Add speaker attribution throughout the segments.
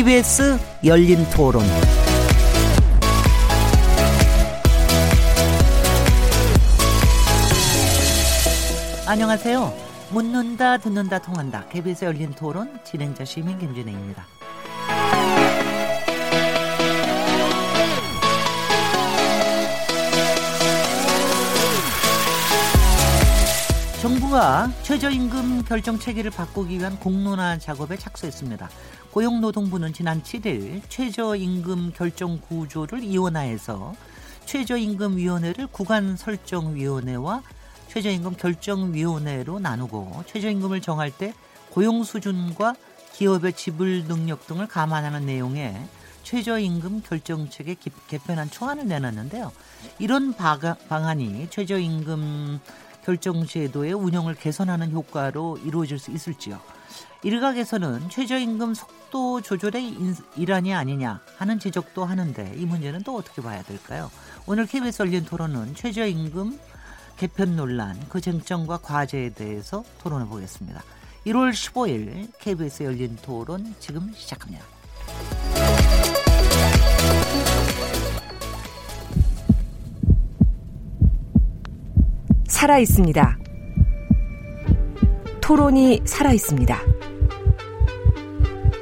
Speaker 1: KBS 열린 토론. 안녕하세요. 묻는다, 듣는다, 통한다. KBS 열린 토론 진행자 시민 김진혜입니다. 정부가 최저임금 결정 체계를 바꾸기 위한 공론화 작업에 착수했습니다. 고용노동부는 지난 7일 최저임금 결정 구조를 이원화해서 최저임금위원회를 구간 설정위원회와 최저임금 결정위원회로 나누고 최저임금을 정할 때 고용 수준과 기업의 지불 능력 등을 감안하는 내용의 최저임금 결정책에 개편한 초안을 내놨는데요. 이런 방안이 최저임금 결정제도의 운영을 개선하는 효과로 이루어질 수 있을지요. 일각에서는 최저임금 속 도 조절의 일환이 아니냐 하는 지적도 하는데 이 문제는 또 어떻게 봐야 될까요? 오늘 KBS 열린 토론은 최저임금 개편 논란, 그 쟁점과 과제에 대해서 토론해 보겠습니다. 1월 15일 KBS 열린 토론 지금 시작합니다.
Speaker 2: 살아 있습니다. 토론이 살아 있습니다.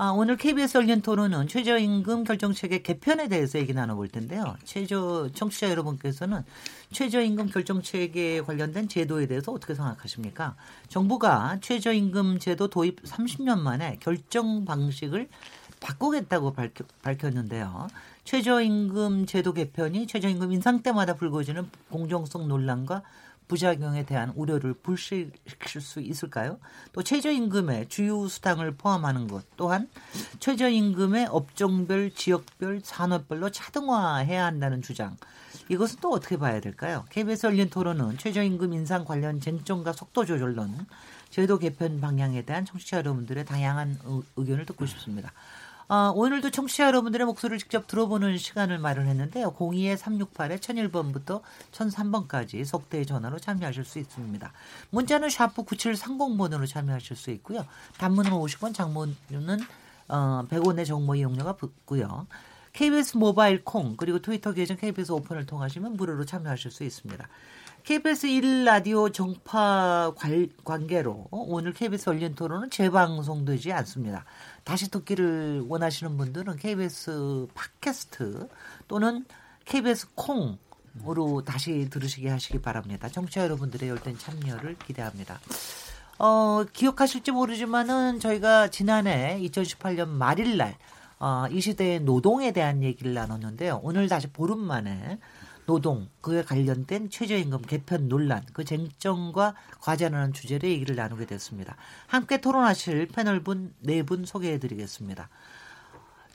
Speaker 1: 아, 오늘 KBS 열린 토론은 최저임금 결정체계 개편에 대해서 얘기 나눠볼 텐데요. 최저 청취자 여러분께서는 최저임금 결정체계에 관련된 제도에 대해서 어떻게 생각하십니까? 정부가 최저임금 제도 도입 30년 만에 결정 방식을 바꾸겠다고 밝혀, 밝혔는데요. 최저임금 제도 개편이 최저임금 인상 때마다 불거지는 공정성 논란과 부작용에 대한 우려를 불식시킬 수 있을까요? 또 최저임금에 주요 수당을 포함하는 것 또한 최저임금의 업종별, 지역별, 산업별로 차등화해야 한다는 주장. 이것은 또 어떻게 봐야 될까요? KBS 열린 토론은 최저임금 인상 관련 쟁점과 속도 조절론, 제도 개편 방향에 대한 청취자 여러분들의 다양한 의견을 듣고 싶습니다. 어, 오늘도 청취자 여러분들의 목소리를 직접 들어보는 시간을 마련했는데요. 02-368에 1001번부터 1003번까지 속대 전화로 참여하실 수 있습니다. 문자는 샤프 9730번으로 참여하실 수 있고요. 단문은 50원, 장문은 어, 100원의 정보 이용료가 붙고요. KBS 모바일 콩 그리고 트위터 계정 KBS 오픈을 통하시면 무료로 참여하실 수 있습니다. KBS 1라디오 정파 관계로 오늘 KBS 열린 토론은 재방송되지 않습니다. 다시 듣기를 원하시는 분들은 KBS 팟캐스트 또는 KBS 콩으로 다시 들으시게 하시기 바랍니다. 청취자 여러분들의 열띤 참여를 기대합니다. 어, 기억하실지 모르지만은 저희가 지난해 2018년 말일날 어, 이 시대의 노동에 대한 얘기를 나눴는데요. 오늘 다시 보름 만에 노동, 그에 관련된 최저임금 개편 논란, 그 쟁점과 과제라는 주제로 얘기를 나누게 됐습니다. 함께 토론하실 패널분 네 분 소개해 드리겠습니다.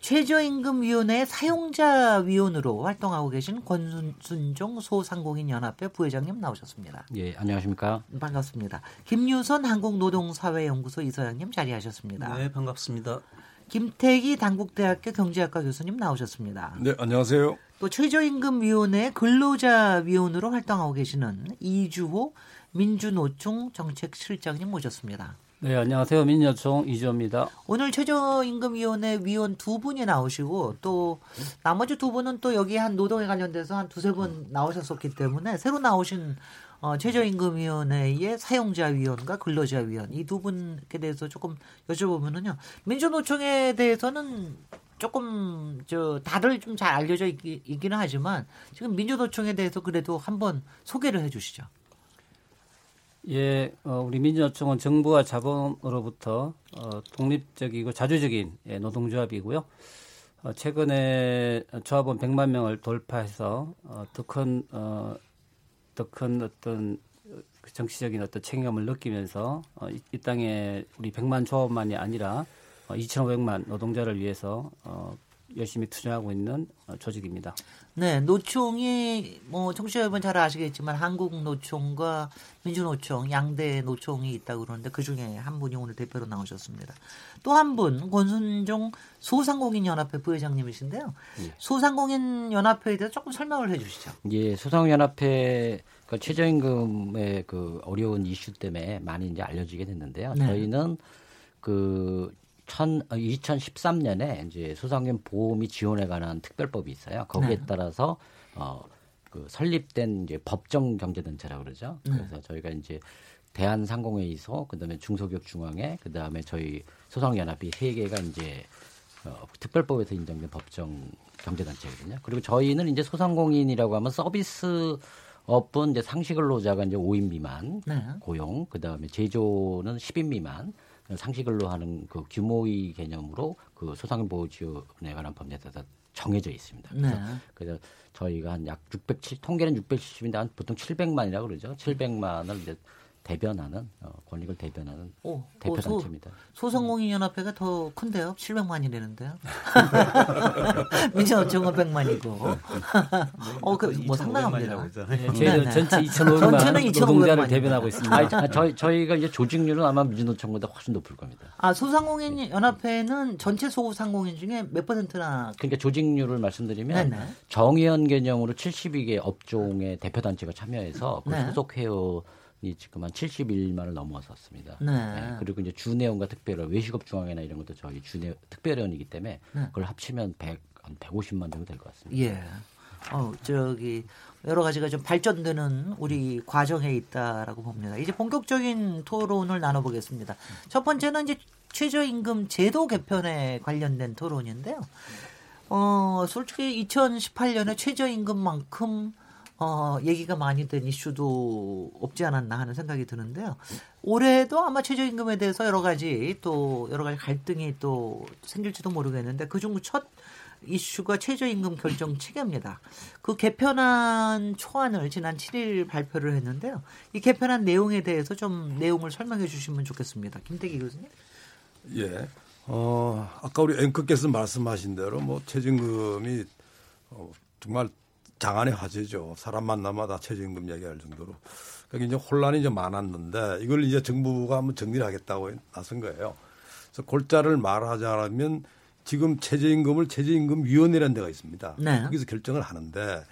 Speaker 1: 최저임금위원회 사용자위원으로 활동하고 계신 권순종 소상공인 연합회 부회장님 나오셨습니다.
Speaker 3: 예, 안녕하십니까?
Speaker 1: 반갑습니다. 김유선 한국노동사회연구소 이서양님 자리하셨습니다.
Speaker 4: 네, 반갑습니다.
Speaker 1: 김태기 단국대학교 경제학과 교수님 나오셨습니다.
Speaker 5: 네, 안녕하세요.
Speaker 1: 또 최저임금위원회 근로자위원으로 활동하고 계시는 이주호 민주노총 정책실장님 모셨습니다.
Speaker 3: 네, 안녕하세요. 민주노총 이주호입니다.
Speaker 1: 오늘 최저임금위원회 위원 두 분이 나오시고 또 나머지 두 분은 또 여기 한 노동에 관련돼서 한 두세 번 나오셨었기 때문에 새로 나오신 어, 최저임금위원회의 사용자위원과 근로자위원 이 두 분께 대해서 조금 여쭤보면은요 민주노총에 대해서는 조금 저 다들 좀 잘 알려져 있, 기는 하지만 지금 민주노총에 대해서 그래도 한번 소개를 해주시죠.
Speaker 3: 예, 어, 우리 민주노총은 정부와 자본으로부터 어, 독립적이고 자주적인 예, 노동조합이고요. 어, 최근에 조합원 100만 명을 돌파해서 어, 더큰 어, 더큰 어떤 그 정치적인 어떤 책임감을 느끼면서 어, 이, 이 땅에 우리 100만 조합만이 아니라 어, 2,500만 노동자를 위해서 어, 열심히 투쟁하고 있는 어, 조직입니다.
Speaker 1: 네, 노총이 뭐 청취자 여러분 잘 아시겠지만 한국 노총과 민주노총 양대 노총이 있다고 그러는데 그 중에 한 분이 오늘 대표로 나오셨습니다. 또 한 분 권순종 소상공인 연합회 부회장님이신데요. 예. 소상공인 연합회에 대해서 조금 설명을 해주시죠.
Speaker 4: 예, 소상연합회 그 최저임금의 그 어려운 이슈 때문에 많이 이제 알려지게 됐는데요. 네. 저희는 그 천, 2013년에 어, 이제 소상견 보험이 지원에 관한 특별법이 있어요. 거기에 네. 따라서 어, 그 설립된 이제 법정 경제단체라고 그러죠. 네. 그래서 저희가 이제 대한상공회의소, 그다음에 중소기업중앙회, 그다음에 저희 소상연합이 세 개가 이제 어, 특별법에서 인정된 법정 경제단체거든요. 그리고 저희는 이제 소상공인이라고 하면 서비스 업은 이제 상시 근로자가 이제 5인 미만 네. 고용, 그다음에 제조는 10인 미만, 상시근로 하는 그 규모의 개념으로 그 소상인 보호 지원에 관한 법률에 따라 정해져 있습니다. 그래서, 네. 그래서 저희가 한 약 607, 통계는 670인데 한 보통 700만이라고 그러죠. 700만을 이제 대변하는 어, 권익을 대변하는 오, 대표 소, 단체입니다.
Speaker 1: 소상공인 연합회가 더 큰데요. 700만이 되는데요. 민주노총 500만이고. 어, 그, 뭐 상당합니다.
Speaker 3: 네, 저희는 전체 2,500만 노동자를 대변하고 있습니다.
Speaker 4: 아니, 저희 저희가 이제 조직률은 아마 민주노총보다 훨씬 높을 겁니다.
Speaker 1: 아, 소상공인 연합회는 전체 소상공인 중에 몇 퍼센트나
Speaker 4: 그러니까 조직률을 말씀드리면 네네. 정의연 개념으로 72개 업종의 대표 단체가 참여해서 그 네. 소속 회원 이 지금 한 71만을 넘어섰습니다. 네. 네. 그리고 이제 주내원과 특별원, 외식업 중앙회나 이런 것도 저희 주내 특별원이기 때문에 네. 그걸 합치면 100, 한 150만 정도 될 것 같습니다.
Speaker 1: 예. 어, 저기 여러 가지가 좀 발전되는 우리 과정에 있다라고 봅니다. 이제 본격적인 토론을 나눠보겠습니다. 첫 번째는 이제 최저임금 제도 개편에 관련된 토론인데요. 어, 솔직히 2018년에 최저임금만큼 어, 얘기가 많이 된 이슈도 없지 않았나 하는 생각이 드는데요. 올해도 아마 최저임금에 대해서 여러 가지 또 여러 가지 갈등이 또 생길지도 모르겠는데 그중 첫 이슈가 최저임금 결정 체계입니다. 그 개편안 초안을 지난 7일 발표를 했는데요. 이 개편안 내용에 대해서 좀 내용을 설명해 주시면 좋겠습니다. 김태기 교수님.
Speaker 5: 예. 어, 아까 우리 앵커께서 말씀하신 대로 뭐 최저임금이 어, 정말 장안의 화제죠. 사람 만나면 다 최저임금 얘기할 정도로. 그러니까 이제 혼란이 좀 많았는데 이걸 이제 정부가 한번 정리를 하겠다고 나선 거예요. 그래서 골자를 말하자면 지금 최저임금을 최저임금위원회라는 데가 있습니다. 네. 거기서 결정을 하는데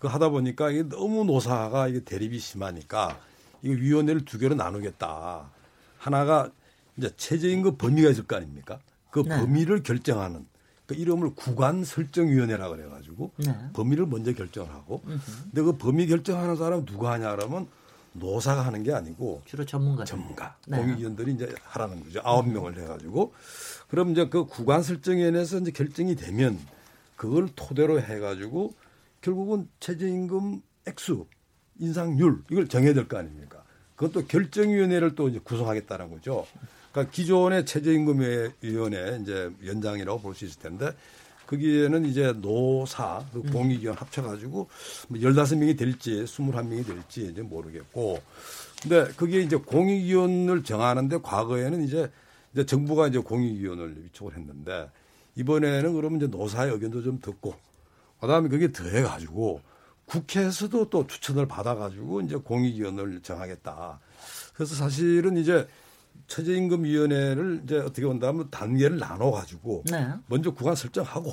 Speaker 5: 그 하다 보니까 이게 너무 노사가 이게 대립이 심하니까 이 위원회를 두 개로 나누겠다. 하나가 이제 최저임금 범위가 있을 거 아닙니까? 그 네. 범위를 결정하는 그 이름을 구간 설정위원회라 그래가지고 네. 범위를 먼저 결정을 하고 음흠. 근데 그 범위 결정하는 사람 누가 하냐 그러면 노사가 하는 게 아니고
Speaker 1: 주로 전문가
Speaker 5: 전문가 네. 공익위원들이 이제 하라는 거죠 아홉 명을 해가지고 그럼 이제 그 구간 설정위원회에서 이제 결정이 되면 그걸 토대로 해가지고 결국은 최저임금 액수 인상률 이걸 정해야 될 거 아닙니까 그것도 결정위원회를 또 이제 구성하겠다는 거죠. 그러니까 기존의 최저임금위원회 이제 연장이라고 볼 수 있을 텐데 거기에는 이제 노사, 그 음. 공익위원 합쳐가지고 뭐 15명이 될지 21명이 될지 이제 모르겠고. 근데 그게 이제 공익위원을 정하는데 과거에는 이제 이제 정부가 이제 공익위원을 위촉을 했는데 이번에는 그러면 이제 노사의 의견도 좀 듣고 그다음에 그게 더해가지고 국회에서도 또 추천을 받아가지고 이제 공익위원을 정하겠다. 그래서 사실은 이제 최저임금위원회를 이제 어떻게 본다면 단계를 나눠 가지고 네. 먼저 구간 설정하고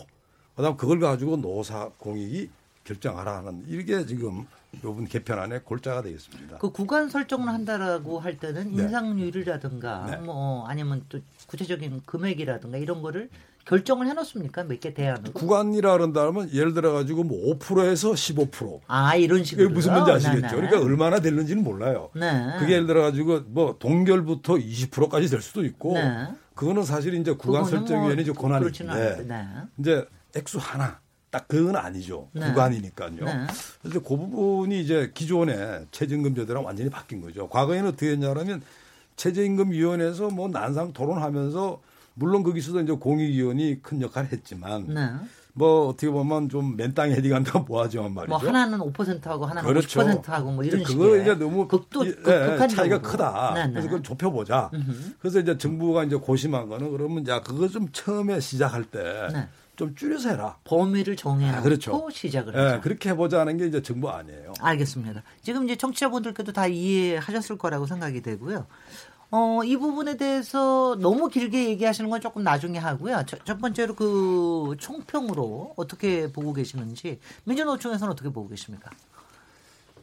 Speaker 5: 그다음 그걸 가지고 노사 공익이 결정하라 하는 이게 지금 요번 개편안의 골자가 되겠습니다.
Speaker 1: 그 구간 설정을 한다라고 할 때는 네. 인상률이라든가 네. 뭐 아니면 또 구체적인 금액이라든가 이런 거를 결정을 해놓습니까? 몇 개 대안으로?
Speaker 5: 구간이라 그런다면 예를 들어 가지고 뭐 5%에서 15%.
Speaker 1: 아 이런 식으로.
Speaker 5: 무슨 말인지 아시겠죠? 네네. 그러니까 얼마나 될는지는 몰라요. 네. 그게 예를 들어 가지고 뭐 동결부터 20%까지 될 수도 있고. 네. 그거는 사실 이제 구간 설정위원회 뭐 권한인데 네. 이제 액수 하나 딱 그건 아니죠. 네. 구간이니까요. 네. 그래서 그 부분이 이제 기존의 최저임금 제도랑 완전히 바뀐 거죠. 과거에는 어떻게 했냐면 최저임금위원회에서 뭐 난상 토론하면서 물론 거기서도 이제 공익위원이 큰 역할을 했지만 네. 뭐 어떻게 보면 좀 맨땅에 헤딩한다고 뭐하지만 말이죠.
Speaker 1: 뭐 하나는 5%하고 하나는 그렇죠. 50%하고 뭐 이런
Speaker 5: 식의 그거 이제 너무 극도 예, 극한 차이가 크다. 네네. 그래서 그걸 좁혀보자. 으흠. 그래서 이제 정부가 이제 고심한 거는 그러면 자 그거 좀 처음에 시작할 때 네. 좀 줄여서 해라.
Speaker 1: 범위를 정해놓고 아, 그렇죠. 시작을 예, 하죠.
Speaker 5: 그렇게 해보자는 게 이제 정부 아니에요.
Speaker 1: 알겠습니다. 지금 이제 청취자분들께도 다 이해하셨을 거라고 생각이 되고요. 어, 이 부분에 대해서 너무 길게 얘기하시는 건 조금 나중에 하고요. 첫, 첫 번째로 그 총평으로 어떻게 보고 계시는지 민주노총에서는 어떻게 보고 계십니까?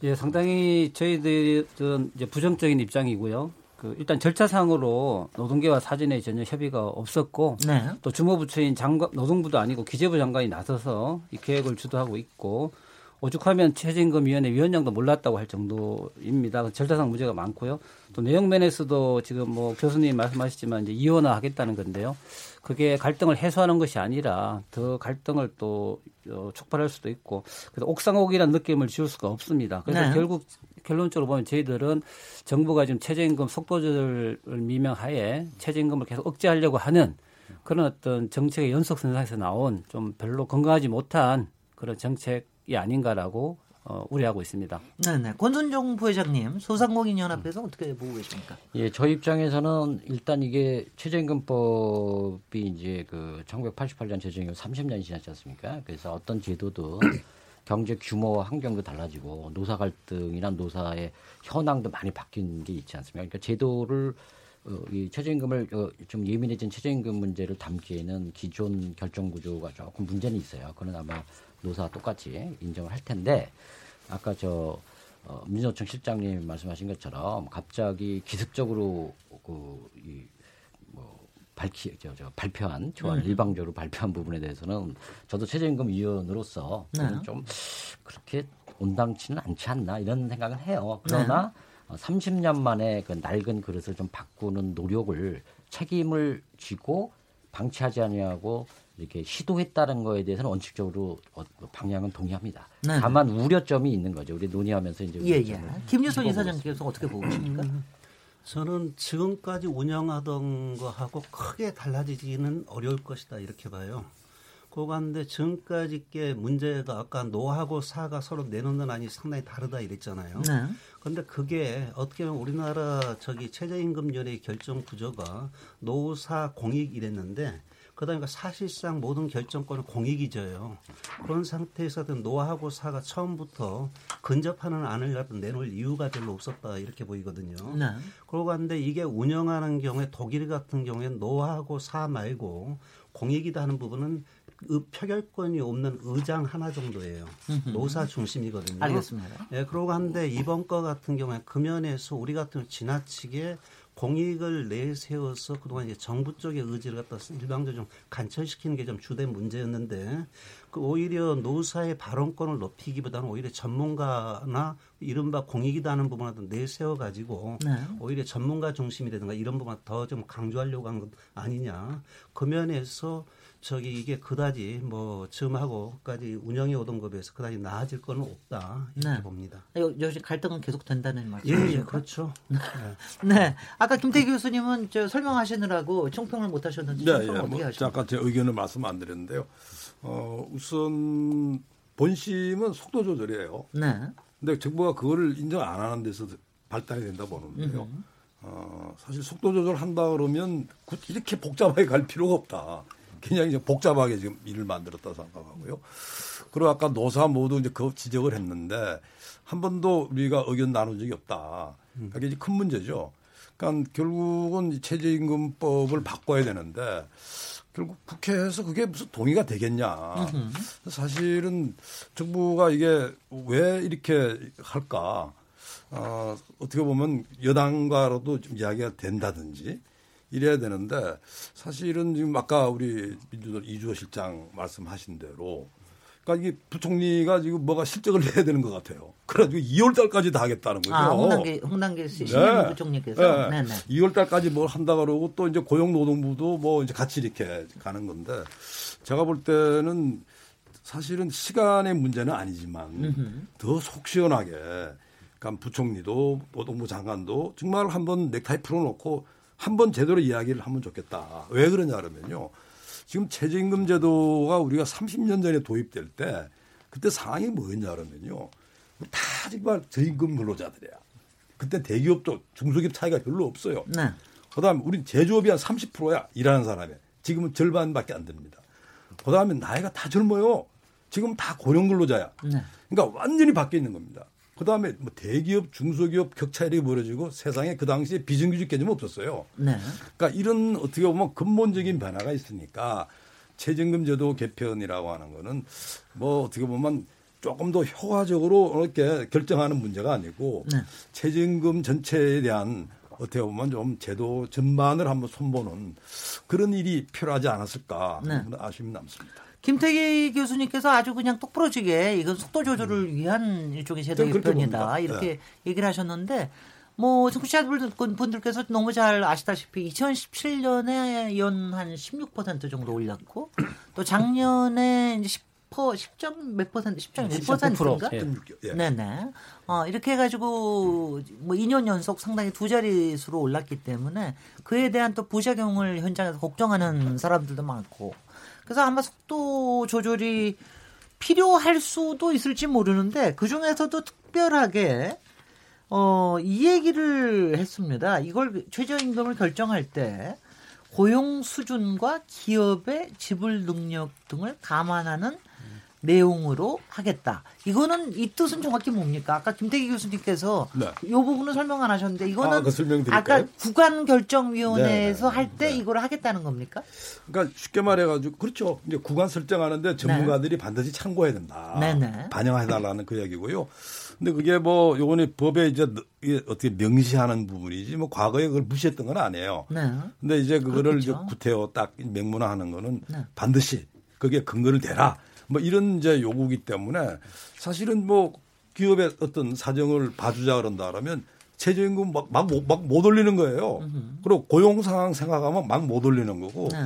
Speaker 3: 예, 상당히 저희들은 이제 부정적인 입장이고요. 그 일단 절차상으로 노동계와 사전에 전혀 협의가 없었고 네. 또 주무부처인 장관 노동부도 아니고 기재부 장관이 나서서 이 계획을 주도하고 있고 오죽하면 최저임금위원회 위원장도 몰랐다고 할 정도입니다. 절차상 문제가 많고요. 또 내용 면에서도 지금 뭐 교수님 말씀하셨지만 이제 이원화 하겠다는 건데요. 그게 갈등을 해소하는 것이 아니라 더 갈등을 또 어, 촉발할 수도 있고 그래서 옥상옥이라는 느낌을 지울 수가 없습니다. 그래서 네. 결국 결론적으로 보면 저희들은 정부가 지금 최저임금 속도 조절을 미명하에 최저임금을 계속 억제하려고 하는 그런 어떤 정책의 연속선상에서 나온 좀 별로 건강하지 못한 그런 정책이 아닌가라고 어, 우려하고 있습니다.
Speaker 1: 네네. 권순종 부회장님, 소상공인연합에서 음. 어떻게 보고 계십니까?
Speaker 4: 예, 저 입장에서는 일단 이게 최저임금법이 이제 그 1988년 최저임금 30년이 지났지 않습니까? 그래서 어떤 제도도 경제 규모와 환경도 달라지고 노사 갈등이나 노사의 현황도 많이 바뀐 게 있지 않습니까? 그러니까 제도를 어, 이 최저임금을 어, 좀 예민해진 최저임금 문제를 담기에는 기존 결정 구조가 조금 문제는 있어요. 그건 아마 노사 똑같이 인정을 할 텐데 아까 저 어, 민주노총 실장님 말씀하신 것처럼 갑자기 기습적으로 그이 뭐 밝히 저, 저 발표한 조안을 음. 일방적으로 발표한 부분에 대해서는 저도 최저임금 위원으로서 네. 좀 그렇게 온당치는 않지 않나 이런 생각을 해요. 그러나 네. 30년 만에 그 낡은 그릇을 좀 바꾸는 노력을 책임을 쥐고 방치하지 아니하고 이렇게 시도했다는 거에 대해서는 원칙적으로 어, 그 방향은 동의합니다. 네. 다만 우려점이 있는 거죠. 우리 논의하면서 이제
Speaker 1: 예, 예. 김유선 이사장께서 어떻게 보고 계십니까? 음,
Speaker 6: 저는 지금까지 운영하던 거하고 크게 달라지기는 어려울 것이다 이렇게 봐요. 그건데 지금까지 게 문제가 아까 노하고 사가 서로 내놓는 안이 상당히 다르다 이랬잖아요. 네. 그런데 그게 어떻게 보면 우리나라 저기 최저임금위원회 결정 구조가 노사 공익 이랬는데 그다음에 사실상 모든 결정권을 공익이 져요. 그런 상태에서든 노하고 사가 처음부터 근접하는 안을 내놓을 이유가 별로 없었다 이렇게 보이거든요. 네. 그러고 갔는데 이게 운영하는 경우에 독일 같은 경우에 노하고 사 말고 공익이다 하는 부분은 표결권이 없는 의장 하나 정도예요. 노사 중심이거든요.
Speaker 1: 알겠습니다.
Speaker 6: 예, 그러고 한데 이번 거 같은 경우에 금연에서 우리 같은 경우 지나치게 공익을 내세워서 그동안 이제 정부 쪽의 의지를 갖다 일방적으로 좀 간철시키는 게 좀 주된 문제였는데 그 오히려 노사의 발언권을 높이기보다는 오히려 전문가나 이른바 공익이다 하는 부분을 내세워 가지고 네. 오히려 전문가 중심이라든가 이런 부분을 더좀 강조하려고 한 것 아니냐 그 면에서 저기 이게 그다지 뭐 지금하고까지 운영해 오던 것에 비해서 그다지 나아질 거는 없다 이렇게 네. 봅니다.
Speaker 1: 요즘 갈등은 계속 된다는 말씀이죠?
Speaker 6: 예, 예, 그렇죠. 네.
Speaker 1: 네. 아까 김태 교수님은 저 설명하시느라고 총평을 못 하셨는데 네, 예, 어떻게 뭐, 하셨나요?
Speaker 5: 아까 제 의견을 말씀 안 드렸는데요. 어, 우선 본심은 속도 조절이에요. 네. 근데 정부가 그거를 인정 안 하는 데서 발달이 된다 보는데요. 음. 어, 사실 속도 조절 한다 그러면 이렇게 복잡하게 갈 필요가 없다. 이제 복잡하게 지금 일을 만들었다 생각하고요. 그리고 아까 노사 모두 이제 그 지적을 했는데 한 번도 우리가 의견 나눈 적이 없다. 그게 이제 큰 문제죠. 그러니까 결국은 최저임금법을 바꿔야 되는데 결국 국회에서 그게 무슨 동의가 되겠냐. 사실은 정부가 이게 왜 이렇게 할까. 어, 어떻게 보면 여당과로도 좀 이야기가 된다든지 이래야 되는데 사실은 지금 아까 우리 민주당 이주호 실장 말씀하신 대로 그러니까 이게 부총리가 지금 뭐가 실적을 내야 되는 것 같아요. 그래가지고 2월 달까지 다 하겠다는 거죠. 아,
Speaker 1: 홍남기, 홍남기 씨, 네. 부총리께서.
Speaker 5: 네. 네. 2월 달까지 뭘 한다 그러고 또 이제 고용노동부도 뭐 이제 같이 이렇게 가는 건데 제가 볼 때는 사실은 시간의 문제는 아니지만 음흠. 더속 시원하게 그러니까 부총리도 노동부 장관도 정말 한번 넥타이 풀어놓고 한번 제대로 이야기를 하면 좋겠다. 왜 그러냐 그러면요. 지금 최저임금 제도가 우리가 30년 전에 도입될 때 그때 상황이 뭐였냐 그러면요. 다 정말 저임금 근로자들이야. 그때 대기업도 중소기업 차이가 별로 없어요. 네. 그다음 우리 제조업이 한 30%야 일하는 사람이. 지금은 절반밖에 안 됩니다. 그다음에 나이가 다 젊어요. 지금 다 고령 근로자야.
Speaker 1: 네.
Speaker 5: 그러니까 완전히 바뀌어 있는 겁니다. 그다음에 뭐 대기업, 중소기업 격차율이 벌어지고 세상에 그 당시에 비정규직 개념 없었어요.
Speaker 1: 네.
Speaker 5: 그러니까 이런 어떻게 보면 근본적인 변화가 있으니까 최저임금 제도 개편이라고 하는 거는 뭐 어떻게 보면 조금 더 효과적으로 이렇게 결정하는 문제가 아니고
Speaker 1: 네.
Speaker 5: 최저임금 전체에 대한 어떻게 보면 좀 제도 전반을 한번 손보는 그런 일이 필요하지 않았을까
Speaker 1: 네.
Speaker 5: 하는 아쉬움이 남습니다.
Speaker 1: 김태기 교수님께서 아주 그냥 똑부러지게 이건 속도 조절을 위한 일종의 제도 개편이다. 이렇게
Speaker 5: 네.
Speaker 1: 얘기를 하셨는데 뭐 청취자분들께서 너무 잘 아시다시피 2017년에 연 한 16% 정도 올랐고 또 작년에 이제 10% 10점 몇 퍼센트 10.1%인가?
Speaker 3: 예.
Speaker 5: 예.
Speaker 1: 네네. 어, 이렇게 해가지고 뭐 2년 연속 상당히 두 자릿수로 올랐기 때문에 그에 대한 또 부작용을 현장에서 걱정하는 사람들도 많고 그래서 아마 속도 조절이 필요할 수도 있을지 모르는데 그 중에서도 특별하게 어, 이 얘기를 했습니다. 이걸 최저임금을 결정할 때 고용 수준과 기업의 지불 능력 등을 감안하는 내용으로 하겠다. 이거는 이 뜻은 정확히 뭡니까? 아까 김태기 교수님께서
Speaker 5: 네.
Speaker 1: 이 부분은 설명 안 하셨는데 이거는
Speaker 5: 아, 그?
Speaker 1: 아까 구간 결정위원회에서
Speaker 5: 네,
Speaker 1: 할때
Speaker 5: 네.
Speaker 1: 이걸 하겠다는 겁니까?
Speaker 5: 그러니까 쉽게 말해가지고 그렇죠. 이제 구간 설정하는데 전문가들이 반드시 참고해야 된다.
Speaker 1: 네네.
Speaker 5: 반영해달라는 그 얘기고요. 근데 그게 뭐 요번에 법에 이제 어떻게 명시하는 부분이지 뭐 과거에 그걸 무시했던 건 아니에요.
Speaker 1: 네.
Speaker 5: 근데 이제 그거를 이제
Speaker 1: 그렇겠죠.
Speaker 5: 구태여 딱 명문화하는 거는
Speaker 1: 네.
Speaker 5: 반드시 그게 근거를 대라. 뭐 이런 이제 요구기 때문에 사실은 뭐 기업의 어떤 사정을 봐주자 그런다 그러면 최저임금 막못 막 못 올리는 거예요. 그리고 고용 상황 생각하면 막 못 올리는 거고
Speaker 1: 네.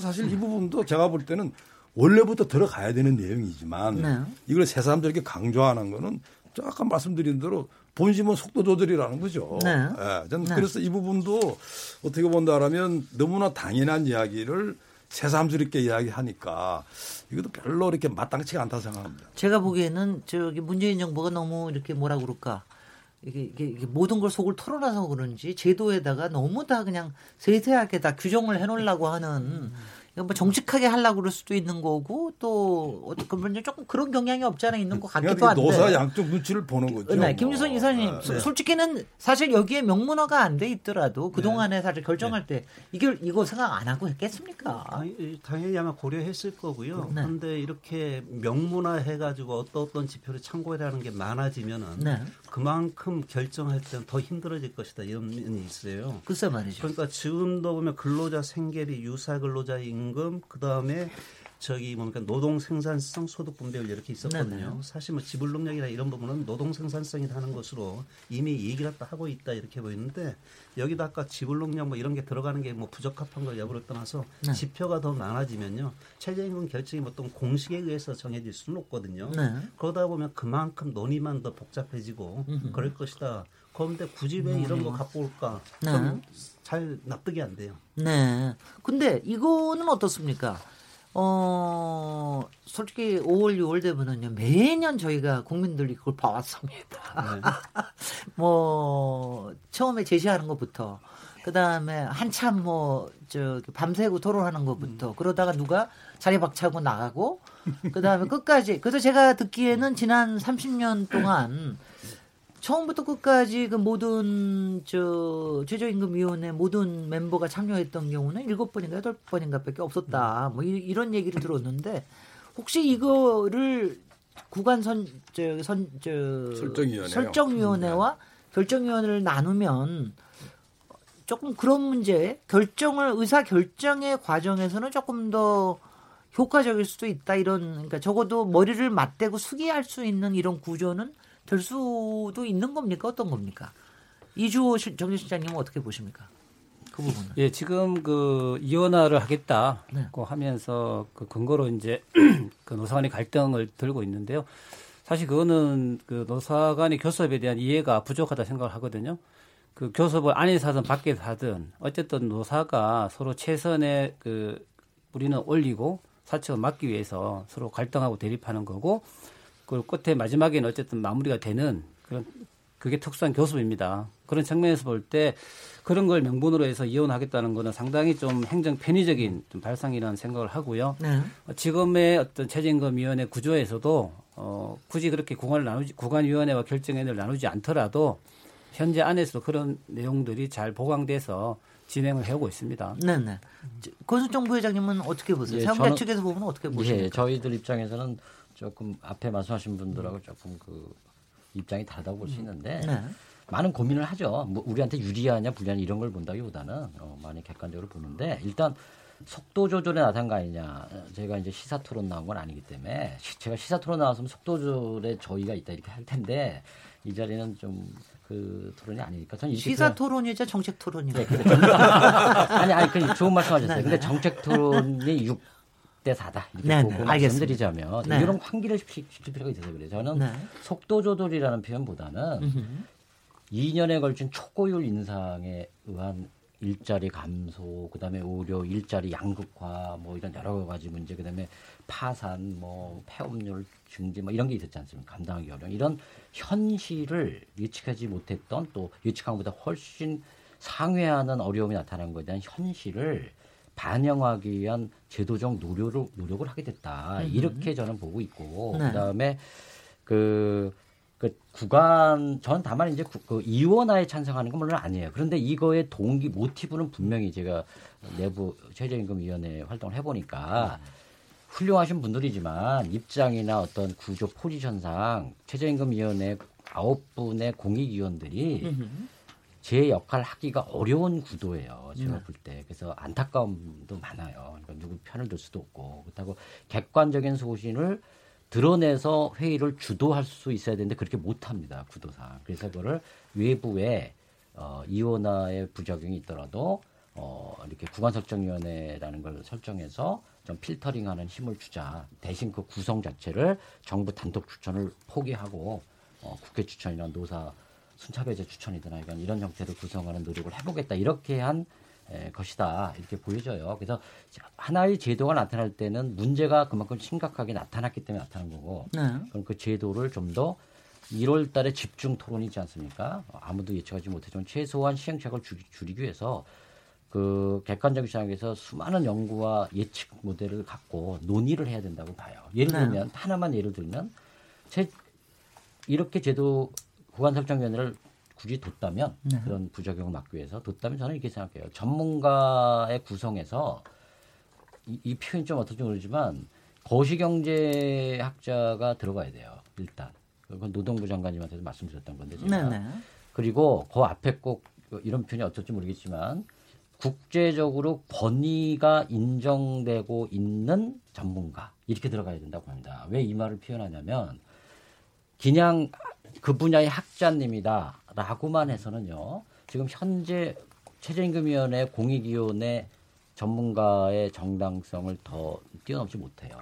Speaker 5: 사실 이 부분도 제가 볼 때는 원래부터 들어가야 되는 내용이지만
Speaker 1: 네.
Speaker 5: 이걸 새 사람들에게 강조하는 거는 저 아까 말씀드린 대로 본심은 속도 조절이라는 거죠.
Speaker 1: 네.
Speaker 5: 예, 저는
Speaker 1: 네.
Speaker 5: 그래서 이 부분도 어떻게 본다라면 너무나 당연한 이야기를 새삼스럽게 이야기하니까 이것도 별로 이렇게 마땅치가 않다 생각합니다.
Speaker 1: 제가 보기에는 저기 문재인 정부가 너무 이렇게 뭐라 그럴까 이게, 이게, 이게 모든 걸 속을 털어놔서 그런지 제도에다가 너무 다 그냥 세세하게 다 규정을 해놓으려고 하는 뭐 정직하게 하려고 그럴 수도 있는 거고 또 어떻게 보면 조금 그런 경향이 없지 않아 있는 것 같기도 한데.
Speaker 5: 노사 양쪽 눈치를 보는 거죠.
Speaker 1: 네, 김유선
Speaker 5: 뭐.
Speaker 1: 이사님,
Speaker 5: 예.
Speaker 1: 소- 솔직히는 사실 여기에 명문화가 안 돼 있더라도 그 동안에 사실 결정할 때 이걸 이거 생각 안 하고 했겠습니까?
Speaker 6: 당연히, 당연히 아마 고려했을 거고요.
Speaker 1: 네.
Speaker 6: 그런데 이렇게 명문화 해가지고 어떤 어떤 지표를 참고해라는 게 많아지면은
Speaker 1: 네.
Speaker 6: 그만큼 결정할 때는 더 힘들어질 것이다 이런 면이 있어요.
Speaker 1: 글쎄 말이죠.
Speaker 6: 그러니까 지금도 보면 근로자 생계비, 유사 근로자 임금, 그 다음에 저기 뭡니까 노동 생산성 소득 분배율 이렇게 있었거든요.
Speaker 1: 네네.
Speaker 6: 사실 뭐 지불 능력이나 이런 부분은 노동 생산성이라는 것으로 이미 얘기를 다 하고 있다 이렇게 보이는데 여기도 아까 지불 능력 뭐 이런 게 들어가는 게 뭐 부적합한 걸 여부를 떠나서
Speaker 1: 네.
Speaker 6: 지표가 더 많아지면요 최저임금 결정이 뭐 어떤 공식에 의해서 정해질 수는 없거든요.
Speaker 1: 네.
Speaker 6: 그러다 보면 그만큼 논의만 더 복잡해지고 그럴 것이다. 그런데 굳이 왜 이런 거 갖고 올까?
Speaker 1: 네.
Speaker 6: 좀잘 납득이 안 돼요.
Speaker 1: 네. 근데 이거는 어떻습니까? 어, 솔직히 5월, 6월 되면은요, 매년 저희가 국민들이 그걸 봐왔습니다. 뭐, 처음에 제시하는 것부터, 그 다음에 한참 뭐, 저, 밤새고 토론하는 것부터, 그러다가 누가 자리 박차고 나가고, 그 다음에 끝까지, 그래서 제가 듣기에는 지난 30년 동안 처음부터 끝까지 그 모든 저 최저임금위원회 모든 멤버가 참여했던 경우는 일곱 번인가 여덟 번인가밖에 없었다. 뭐 이, 런 얘기를 들었는데 혹시 이거를 구간 선저 선저
Speaker 5: 설정위원회요.
Speaker 1: 설정위원회와 결정위원회를 나누면 조금 그런 문제 결정을 의사 결정의 과정에서는 조금 더 효과적일 수도 있다 이런 그러니까 적어도 머리를 맞대고 숙이할 수 있는 이런 구조는 될 수도 있는 겁니까 어떤 겁니까 이주호 실- 정치실장님은 어떻게 보십니까 그 부분은
Speaker 3: 예, 지금 그 이원화를
Speaker 1: 네.
Speaker 3: 하겠다고 하면서 그 근거로 이제 그 노사 간의 갈등을 들고 있는데요. 사실 그거는 그 노사 간의 교섭에 대한 이해가 부족하다 생각을 하거든요. 그 교섭을 안에서 하든 밖에서 하든 어쨌든 노사가 서로 최선의 그 우리는 올리고 사측을 막기 위해서 서로 갈등하고 대립하는 거고 그리고 끝에 마지막에는 어쨌든 마무리가 되는 그런 그게 특수한 교섭입니다. 그런 측면에서 볼 때 그런 걸 명분으로 해서 이혼하겠다는 거는 상당히 좀 행정 편의적인 좀 발상이라는 생각을 하고요. 네. 지금의 어떤 최저임금위원회 구조에서도 어, 굳이 그렇게 구간을 나누지 구간위원회와 결정위원회를 나누지 않더라도 현재 안에서도 그런 내용들이 잘 보강돼서 진행을 해오고 있습니다.
Speaker 1: 네 네. 권수정 부회장님은 어떻게 보세요? 예, 사업자 측에서 보면 어떻게 보십니까? 예,
Speaker 4: 저희들 입장에서는 조금 앞에 말씀하신 분들하고 조금 그 입장이 다르다고 볼 수 있는데 네. 많은 고민을 하죠. 뭐 우리한테 유리하냐 불리하냐 이런 걸 본다기보다는 어, 많이 객관적으로 보는데 일단 속도 조절에 나타난 거 아니냐. 제가 이제 시사 토론 나온 건 아니기 때문에 제가 시사 토론 나왔으면 속도 조절에 저희가 있다 이렇게 할 텐데 이 자리는 좀 그 토론이 아니니까
Speaker 1: 저는 시사 토론이자 정책 토론이죠. 네,
Speaker 4: 아니 아니 그 좋은 말씀하셨어요. 네, 근데 네. 정책 토론이 6 대 4다 이렇게 네, 보고 네, 말씀드리자면 네. 이런 환기를 시킬 필요가 있어서 그래요. 저는 네. 속도 조절이라는 표현보다는 음흠. 2년에 걸친 초고율 인상에 의한 일자리 감소, 그다음에 오히려 일자리 양극화, 뭐 이런 여러 가지 문제, 그다음에 파산, 뭐 폐업률 증지, 뭐 이런 게 있었지 않습니까? 감당하기 어려운 이런 현실을 예측하지 못했던 또 예측한 것보다 훨씬 상회하는 어려움이 나타난 것에 대한 현실을 반영하기 위한 제도적 노력을 노력을 하게 됐다. 음. 이렇게 저는 보고 있고 네. 그다음에 그, 그 구간 전 다만 이제 구, 그 이원화에 찬성하는 건 물론 아니에요. 그런데 이거의 동기 모티브는 분명히 제가 내부 최저임금위원회 활동을 해보니까 훌륭하신 분들이지만 입장이나 어떤 구조 포지션상 최저임금위원회 아홉 분의 공익위원들이 제 역할 하기가 어려운 구도예요. 제가 네. 볼 때. 그래서 안타까움도 많아요. 그러니까 누구 편을 들 수도 없고. 그렇다고 객관적인 소신을 드러내서 회의를 주도할 수 있어야 되는데 그렇게 못합니다. 구도상. 그래서 그거를 외부에 어, 이원화의 부작용이 있더라도 어, 이렇게 구간설정위원회라는 걸 설정해서 좀 필터링하는 힘을 주자. 대신 그 구성 자체를 정부 단독 추천을 포기하고 어, 국회 추천이나 노사 순차배제 추천이드나 이건 이런 형태로 구성하는 노력을 해보겠다 이렇게 한 에, 것이다 이렇게 보여져요. 그래서 하나의 제도가 나타날 때는 문제가 그만큼 심각하게 나타났기 때문에 나타난 거고 네. 그럼 그 제도를 좀 더 1월 달에 집중 토론이지 않습니까? 아무도 예측하지 못했지만 최소한 시행착을 줄이기 위해서 그 객관적 시장에서 수많은 연구와 예측 모델을 갖고 논의를 해야 된다고 봐요. 예를 네. 들면 네. 하나만 예를 들면 제 이렇게 제도 구간 설정위원회를 굳이 뒀다면 네. 그런 부작용을 막기 위해서 뒀다면 저는 이렇게 생각해요. 전문가의 구성에서 이, 이 표현 좀 어떨지 모르지만 거시경제학자가 들어가야 돼요. 일단 그건 노동부 장관님한테도 말씀드렸던 건데 제가 네 네. 그리고 그 앞에 꼭 이런 표현이 어떨지 모르겠지만 국제적으로 권위가 인정되고 있는 전문가 이렇게 들어가야 된다고 합니다. 왜 이 말을 표현하냐면 그냥 그 분야의 학자님이다라고만 해서는요. 지금 현재 최저임금위원회 공익위원회 전문가의 정당성을 더 뛰어넘지 못해요.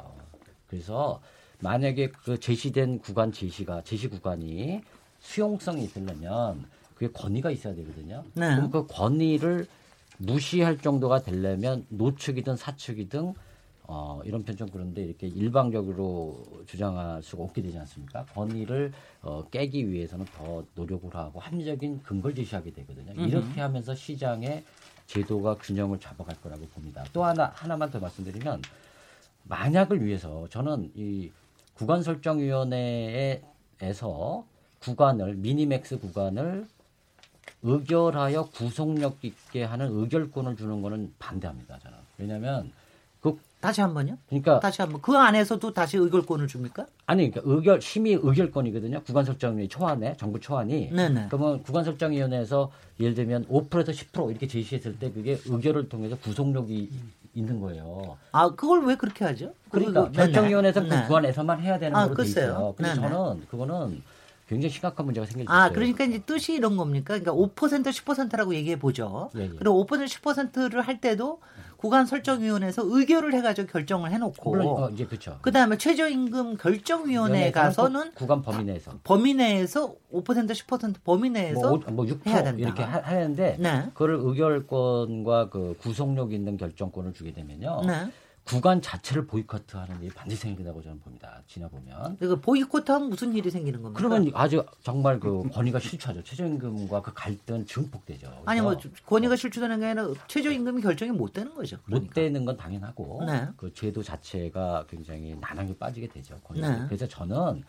Speaker 4: 그래서 만약에 그 제시된 구간 제시가 제시 구간이 수용성이 있으려면 그게 권위가 있어야 되거든요. 네. 그럼 그 권위를 무시할 정도가 되려면 노측이든 사측이든 어, 이런 표현 좀 그런데 이렇게 일방적으로 주장할 수가 없게 되지 않습니까? 권위를 어, 깨기 위해서는 더 노력을 하고 합리적인 근거를 제시하게 되거든요. 음흠. 이렇게 하면서 시장의 제도가 균형을 잡아갈 거라고 봅니다. 또 하나 하나만 더 말씀드리면 만약을 위해서 저는 이 구간 설정 위원회에서 구간을 미니맥스 구간을 의결하여 구속력 있게 하는 의결권을 주는 거는 반대합니다. 저는 왜냐하면
Speaker 1: 다시 한 번요? 그러니까 다시 한번 그 안에서도 다시 의결권을 줍니까?
Speaker 4: 아니 그러니까 의결 심의 의결권이거든요. 구간 설정위 초안에 정부 초안이. 네네. 그러면 구간 설정 위원회에서 예를 들면 5%에서 10% 이렇게 제시했을 때 그게 의결을 통해서 구속력이 있는 거예요.
Speaker 1: 아 그걸 왜 그렇게 하죠?
Speaker 4: 그러니까 결정위원회에서 그 네. 구간에서만 해야 되는 아, 걸로 돼 있어요. 근데 저는 그거는 굉장히 심각한 문제가 생길 수
Speaker 1: 아, 있어요. 그러니까 이제 뜻이 이런 겁니까? 그러니까 5% 10%라고 얘기해 보죠. 예, 예. 그리고 5% 10%를 할 때도 구간 설정위원회에서 의결을 해가지고 결정을 해놓고 물론 어, 이제 그렇죠. 그다음에 최저임금 결정위원회 가서는
Speaker 4: 구간 범위 내에서
Speaker 1: 범위 내에서 5% 10% 범위 내에서 뭐, 5, 뭐 6% 해야 된다.
Speaker 4: 이렇게 하, 하는데 네. 그걸 의결권과 그 구속력 있는 결정권을 주게 되면요. 네. 구간 자체를 보이콧하는 일이 반드시 생긴다고 저는 봅니다. 지나보면.
Speaker 1: 그 보이콧하면 무슨 일이 생기는 겁니까?
Speaker 4: 그러면 아주 정말 그 권위가 실추하죠. 최저임금과 그 갈등 증폭되죠.
Speaker 1: 아니 뭐 권위가 실추되는 게 아니라 최저임금이 결정이 못 되는 거죠. 그러니까.
Speaker 4: 못 되는 건 당연하고
Speaker 1: 네.
Speaker 4: 그 제도 자체가 굉장히 난항에 빠지게 되죠. 권위.
Speaker 1: 네.
Speaker 4: 그래서 저는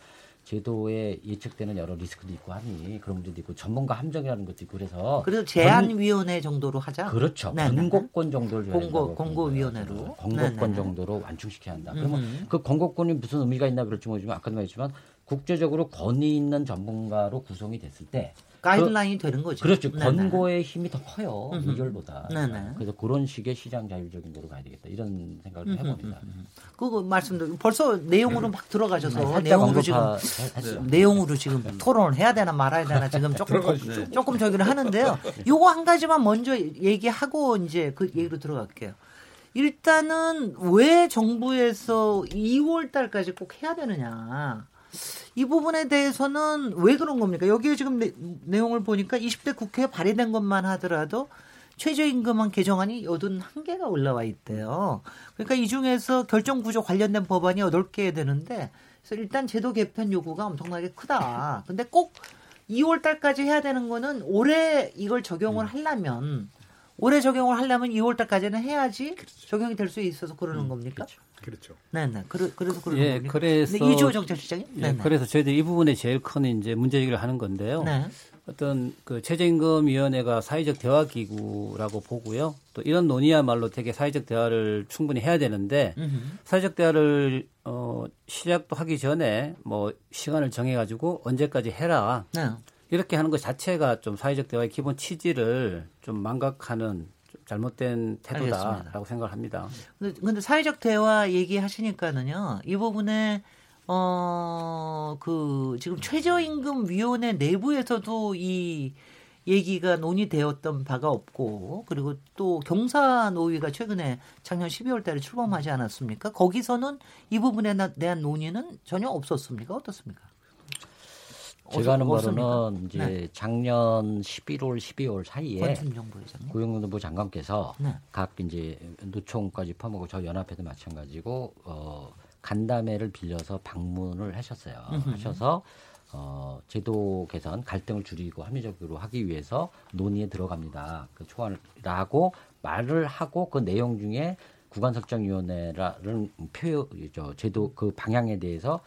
Speaker 4: 제도에 예측되는 여러 리스크도 있고 하니 그런 문제도 있고 전문가 함정이라는 것도 있고 그래서
Speaker 1: 그래서 제한위원회 정도로 하자.
Speaker 4: 그렇죠.
Speaker 1: 네, 네.
Speaker 4: 권고권 정도를
Speaker 1: 공고- 공고위원회로. 네,
Speaker 4: 권고권
Speaker 1: 네.
Speaker 4: 정도로 완충시켜야 한다. 그러면
Speaker 1: 음흠.
Speaker 4: 그 권고권이 무슨 의미가 있나 그럴지 모르지만 아까도 말했지만 국제적으로 권위 있는 전문가로 구성이 됐을 때
Speaker 1: 가이드라인이 되는 거죠.
Speaker 4: 그렇죠.
Speaker 1: 네,
Speaker 4: 권고의 힘이 더 커요.
Speaker 1: 음흠.
Speaker 4: 의결보다.
Speaker 1: 네네.
Speaker 4: 그래서 그런 식의 시장 자율적인 거로 가야 되겠다. 이런 생각을 좀 해봅니다.
Speaker 1: 그거 말씀도 벌써 내용으로 막 들어가셔서
Speaker 4: 네,
Speaker 1: 내용으로 지금
Speaker 4: 했죠.
Speaker 1: 내용으로 지금 토론을 해야 되나 말아야 되나 지금 조금
Speaker 5: 들어가시죠.
Speaker 1: 조금 저기를 하는데요. 요거 한 가지만 먼저 얘기하고 이제 그 얘기로 들어갈게요. 일단은 왜 정부에서 2월 달까지 꼭 해야 되느냐. 이 부분에 대해서는 왜 그런 겁니까? 여기에 지금 내, 내용을 보니까 20대 국회에 발의된 것만 하더라도 최저임금안 개정안이 81개가 올라와 있대요. 그러니까 이 중에서 결정구조 관련된 법안이 8개 되는데 그래서 일단 제도 개편 요구가 엄청나게 크다. 근데 꼭 2월 달까지 해야 되는 거는 올해 이걸 적용을 하려면 올해 적용을 하려면 2월 달까지는 해야지 적용이 될 수 있어서 그러는 겁니까?
Speaker 5: 그렇죠.
Speaker 1: 네, 네. 그래, 그래서 그러는
Speaker 3: 예,
Speaker 1: 겁니까?
Speaker 3: 그래서
Speaker 1: 네, 이주호 정책실장님.
Speaker 3: 예,
Speaker 1: 네, 네.
Speaker 3: 그래서 저희들이 이 부분에 제일 큰 이제 문제 제기를 하는 건데요.
Speaker 1: 네.
Speaker 3: 어떤 그 최저임금위원회가 사회적 대화 기구라고 보고요. 또 이런 논의야말로 되게 사회적 대화를 충분히 해야 되는데
Speaker 1: 음흠.
Speaker 3: 사회적 대화를 어 시작도 하기 전에 뭐 시간을 정해 가지고 언제까지 해라.
Speaker 1: 네.
Speaker 3: 이렇게 하는 것 자체가 좀 사회적 대화의 기본 취지를 좀 망각하는 좀 잘못된 태도다라고
Speaker 1: 알겠습니다.
Speaker 3: 생각을 합니다.
Speaker 1: 근데, 근데 사회적 대화 얘기하시니까는요, 이 부분에, 어, 그, 지금 최저임금 위원회 내부에서도 이 얘기가 논의되었던 바가 없고, 그리고 또 경사노위가 최근에 작년 12월 달에 출범하지 않았습니까? 거기서는 이 부분에 나- 대한 논의는 전혀 없었습니까? 어떻습니까?
Speaker 4: 제가 아는? 바로는 이제
Speaker 1: 네.
Speaker 4: 작년 11월, 12월 사이에. 고용노동부 장관께서
Speaker 1: 네.
Speaker 4: 각 이제 노총까지 포함하고 저 연합회도 마찬가지고 어 간담회를 빌려서 방문을 하셨어요. 하셔서 어 제도 개선 갈등을 줄이고 합리적으로 하기 위해서 논의에 들어갑니다. 그 초안이라고 말을 하고 그 내용 중에 구간 설정위원회라는 표현 저 제도 그 방향에 대해서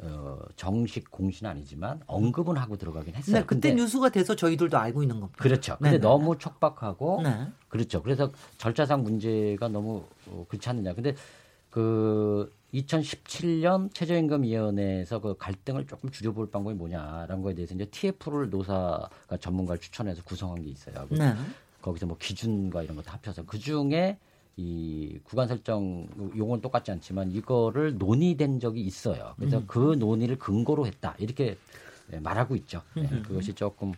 Speaker 4: 어 정식 공시는 아니지만 언급은 하고 들어가긴 했어요.
Speaker 1: 네, 그때
Speaker 4: 근데
Speaker 1: 뉴스가 돼서 저희들도 알고 있는 겁니다.
Speaker 4: 그렇죠. 근데
Speaker 1: 네네.
Speaker 4: 너무 촉박하고
Speaker 1: 네.
Speaker 4: 그렇죠. 그래서 절차상 문제가 너무 어, 그렇지 않느냐. 근데 그 2017년 최저임금위원회에서 그 갈등을 조금 줄여볼 방법이 뭐냐라는 거에 대해서 이제 TF를 노사가 전문가를 추천해서 구성한 게 있어요. 그
Speaker 1: 네.
Speaker 4: 거기서 뭐 기준과 이런 거다 합쳐서 그 중에 이 구간 설정 용어는 똑같지 않지만 이거를 논의된 적이 있어요. 그래서
Speaker 1: 음.
Speaker 4: 그 논의를 근거로 했다 이렇게 예, 말하고 있죠. 예, 그것이 조금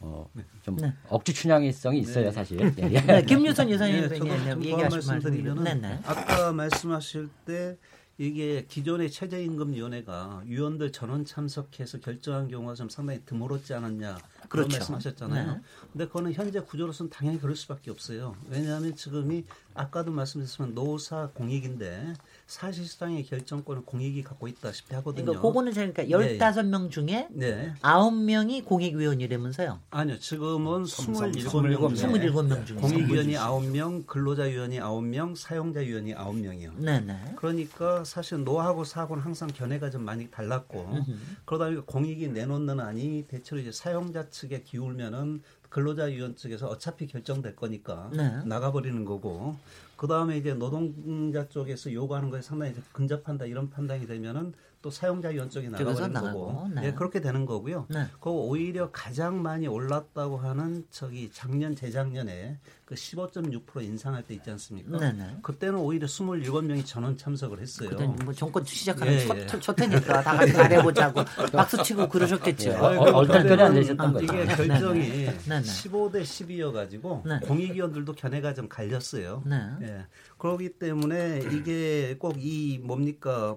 Speaker 4: 어, 좀
Speaker 1: 네.
Speaker 4: 억지 춘향성이 있어요, 사실. 예, 예.
Speaker 1: 네, 김유선
Speaker 6: 네, 좀
Speaker 1: 얘기하신
Speaker 6: 보완
Speaker 1: 말씀
Speaker 6: 말씀드리면은
Speaker 1: 네, 네.
Speaker 6: 아까 말씀하실 때 이게 기존의 최저임금위원회가 위원들 전원 참석해서 결정한 경우가 좀 상당히 드물었지 않았냐 그런
Speaker 1: 그렇죠.
Speaker 6: 말씀하셨잖아요.
Speaker 1: 네.
Speaker 6: 근데 그거는 현재 구조로서는 당연히 그럴 수밖에 없어요. 왜냐하면 지금이 아까도 말씀드렸지만 노사 공익인데 사실상의 결정권을 공익이 갖고 있다시피 하거든요.
Speaker 1: 그러니까 그거는 그러니까 15명 중에
Speaker 6: 네.
Speaker 1: 9명이 공익위원이라면서요.
Speaker 6: 아니요. 지금은
Speaker 5: 삼,
Speaker 6: 27명 중에
Speaker 1: 27명 중에.
Speaker 6: 공익위원이 9명, 근로자위원이 9명, 사용자위원이 9명이요.
Speaker 1: 네네.
Speaker 6: 그러니까 사실 노하고 사고는 항상 견해가 좀 많이 달랐고 그러다 보니까 공익이 내놓는 안이 대체로 이제 사용자 측에 기울면은 근로자위원 측에서 어차피 결정될 거니까
Speaker 1: 네.
Speaker 6: 나가버리는 거고 그 다음에 이제 노동자 쪽에서 요구하는 거에 상당히 근접한다 이런 판단이 되면은 또 사용자위원 쪽에
Speaker 1: 쪽에서
Speaker 6: 나가버리는
Speaker 1: 나가고,
Speaker 6: 거고
Speaker 1: 네.
Speaker 6: 예, 그렇게 되는 거고요.
Speaker 1: 네.
Speaker 6: 그 오히려 가장 많이 올랐다고 하는 저기 작년 재작년에 그 15.6% 인상할 때 있지 않습니까?
Speaker 1: 네네.
Speaker 6: 그때는 오히려 27명이 전원 참석을 했어요.
Speaker 1: 뭐 정권 시작하는
Speaker 6: 예,
Speaker 1: 첫,
Speaker 6: 예.
Speaker 1: 첫, 첫 해니까 다 같이 잘해보자고 박수 치고 그러셨겠죠.
Speaker 4: 어, 어, 얼떨결에 안 되셨던
Speaker 6: 아,
Speaker 4: 거죠.
Speaker 6: 이게
Speaker 1: 네,
Speaker 6: 결정이
Speaker 1: 네. 네, 네.
Speaker 6: 15대 10이어가지고
Speaker 1: 네.
Speaker 6: 공익위원들도 견해가 좀 갈렸어요.
Speaker 1: 네.
Speaker 6: 예. 그렇기 때문에 이게 꼭 이 뭡니까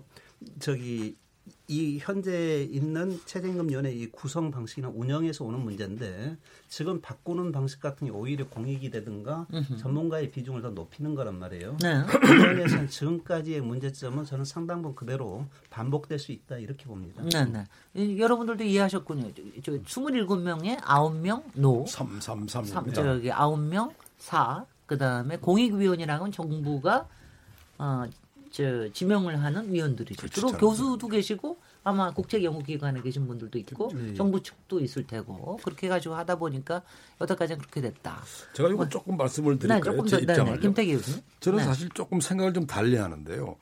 Speaker 6: 저기 이 현재 있는 최저임금위원회 이 구성 방식이나 운영에서 오는 문제인데 지금 바꾸는 방식 같은 게 오히려 공익이 되든가 전문가의 비중을 더 높이는 거란 말이에요.
Speaker 1: 네.
Speaker 6: 그면에서는 지금까지의 문제점은 저는 상당 부분 그대로 반복될 수 있다 이렇게 봅니다.
Speaker 1: 네, 네. 이, 여러분들도 이해하셨군요. 저, 저 27명에 9명 노,
Speaker 5: 3, 3, 3.
Speaker 1: 삼, 저기 9명 4, 그다음에 공익위원이랑은 정부가 어, 저 지명을 하는 위원들이죠. 주로
Speaker 5: 그렇죠.
Speaker 1: 교수도 계시고 아마 국책 연구기관에 계신 분들도 있고
Speaker 6: 네.
Speaker 1: 정부 측도 있을 테고 그렇게 해가지고 하다 보니까 여태까지는 그렇게 됐다.
Speaker 5: 제가 이거 조금 말씀을
Speaker 1: 네,
Speaker 5: 드릴까요?
Speaker 1: 조금
Speaker 5: 제
Speaker 1: 더, 네,
Speaker 5: 입장을요.
Speaker 1: 네, 김태기 교수님.
Speaker 5: 저는
Speaker 1: 네.
Speaker 5: 사실 조금 생각을 좀 달리 하는데요.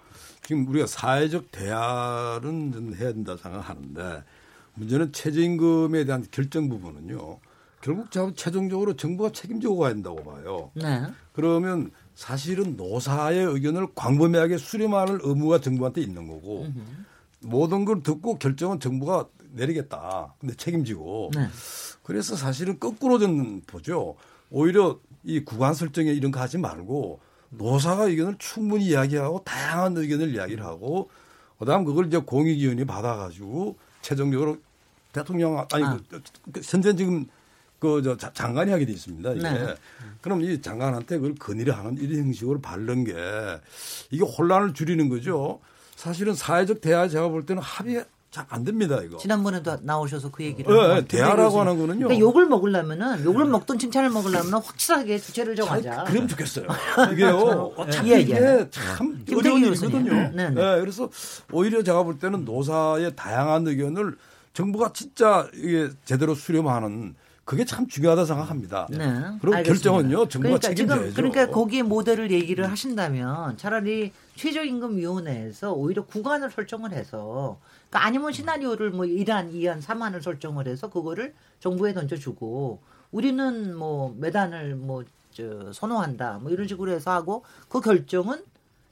Speaker 5: 지금 우리가 사회적 대화는 좀 해야 된다 생각하는데 문제는 최저임금에 대한 결정 부분은요. 결국 저 최종적으로 정부가 책임지고 가야 된다고 봐요.
Speaker 1: 네.
Speaker 5: 그러면 사실은 노사의 의견을 광범위하게 수렴할 의무가 정부한테 있는 거고 모든 걸 듣고 결정은 정부가 내리겠다. 근데 책임지고.
Speaker 1: 네.
Speaker 5: 그래서 사실은 거꾸로 좀 보죠. 오히려 이 구간 설정에 이런 거 하지 말고 노사가 의견을 충분히 이야기하고 다양한 의견을 이야기를 하고 그다음 그걸 이제 공익위원회 받아가지고 최종적으로 대통령 아니
Speaker 1: 아.
Speaker 5: 그, 그 현재 지금 그저 장관이 하게 돼 있습니다. 이게
Speaker 1: 네.
Speaker 5: 그럼 이 장관한테 그걸 건의를 하는 이런 형식으로 바른 게 이게 혼란을 줄이는 거죠. 사실은 사회적 대화 제가 볼 때는 합의 잘안 됩니다 이거.
Speaker 1: 지난번에도 나오셔서 그 얘기를.
Speaker 5: 예, 예, 대화라고 하는 거는요.
Speaker 1: 그러니까 욕을 먹으려면은 욕을 먹든 칭찬을 먹으려면 확실하게 주체를 정하자.
Speaker 5: 그럼 좋겠어요. 이게요. 어차피
Speaker 1: 예, 예.
Speaker 5: 이게 참
Speaker 1: 김태기
Speaker 5: 어려운. 일이거든요.
Speaker 1: 네, 네.
Speaker 5: 예, 그래서 오히려 제가 볼 때는 노사의 다양한 의견을 정부가 진짜 이게 제대로 수렴하는 그게 참 중요하다 생각합니다.
Speaker 1: 네. 알겠습니다.
Speaker 5: 결정은요 정부가
Speaker 1: 그러니까
Speaker 5: 책임져야죠.
Speaker 1: 지금 그러니까 거기에 모델을 얘기를 하신다면 차라리 최저임금위원회에서 오히려 구간을 설정을 해서 그러니까 아니면 시나리오를 뭐 1안, 2안, 3안을 설정을 해서 그거를 정부에 던져주고 우리는 뭐 매단을 뭐저 선호한다 뭐 이런 식으로 해서 하고 그 결정은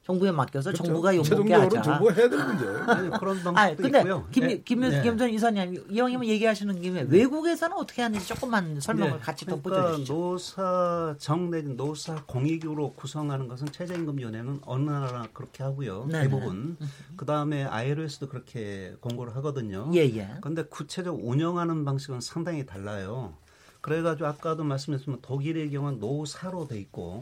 Speaker 1: 정부에 맡겨서 정부가
Speaker 5: 그렇죠. 최종적으로
Speaker 1: 하자.
Speaker 5: 정부가 해야 될 문제예요.
Speaker 6: 아니, 그런 방법도
Speaker 1: 아, 근데
Speaker 6: 있고요.
Speaker 1: 김,
Speaker 6: 네.
Speaker 1: 김,
Speaker 6: 네.
Speaker 1: 김전 이사님, 이왕이면 얘기하시는 김에 외국에서는 어떻게 하는지 조금만 설명을
Speaker 6: 네.
Speaker 1: 같이
Speaker 6: 그러니까
Speaker 1: 덧붙여 주시죠.
Speaker 6: 노사 정 내지 노사 공익으로 구성하는 것은 최저임금위원회는 어느 나라 그렇게 하고요.
Speaker 1: 네네.
Speaker 6: 대부분. 그 다음에 ILO에서도 그렇게 공고를 하거든요.
Speaker 1: 예, 예.
Speaker 6: 그런데 구체적 운영하는 방식은 상당히 달라요. 그래가지고 아까도 말씀드렸지만 독일의 경우는 노사로 돼 있고,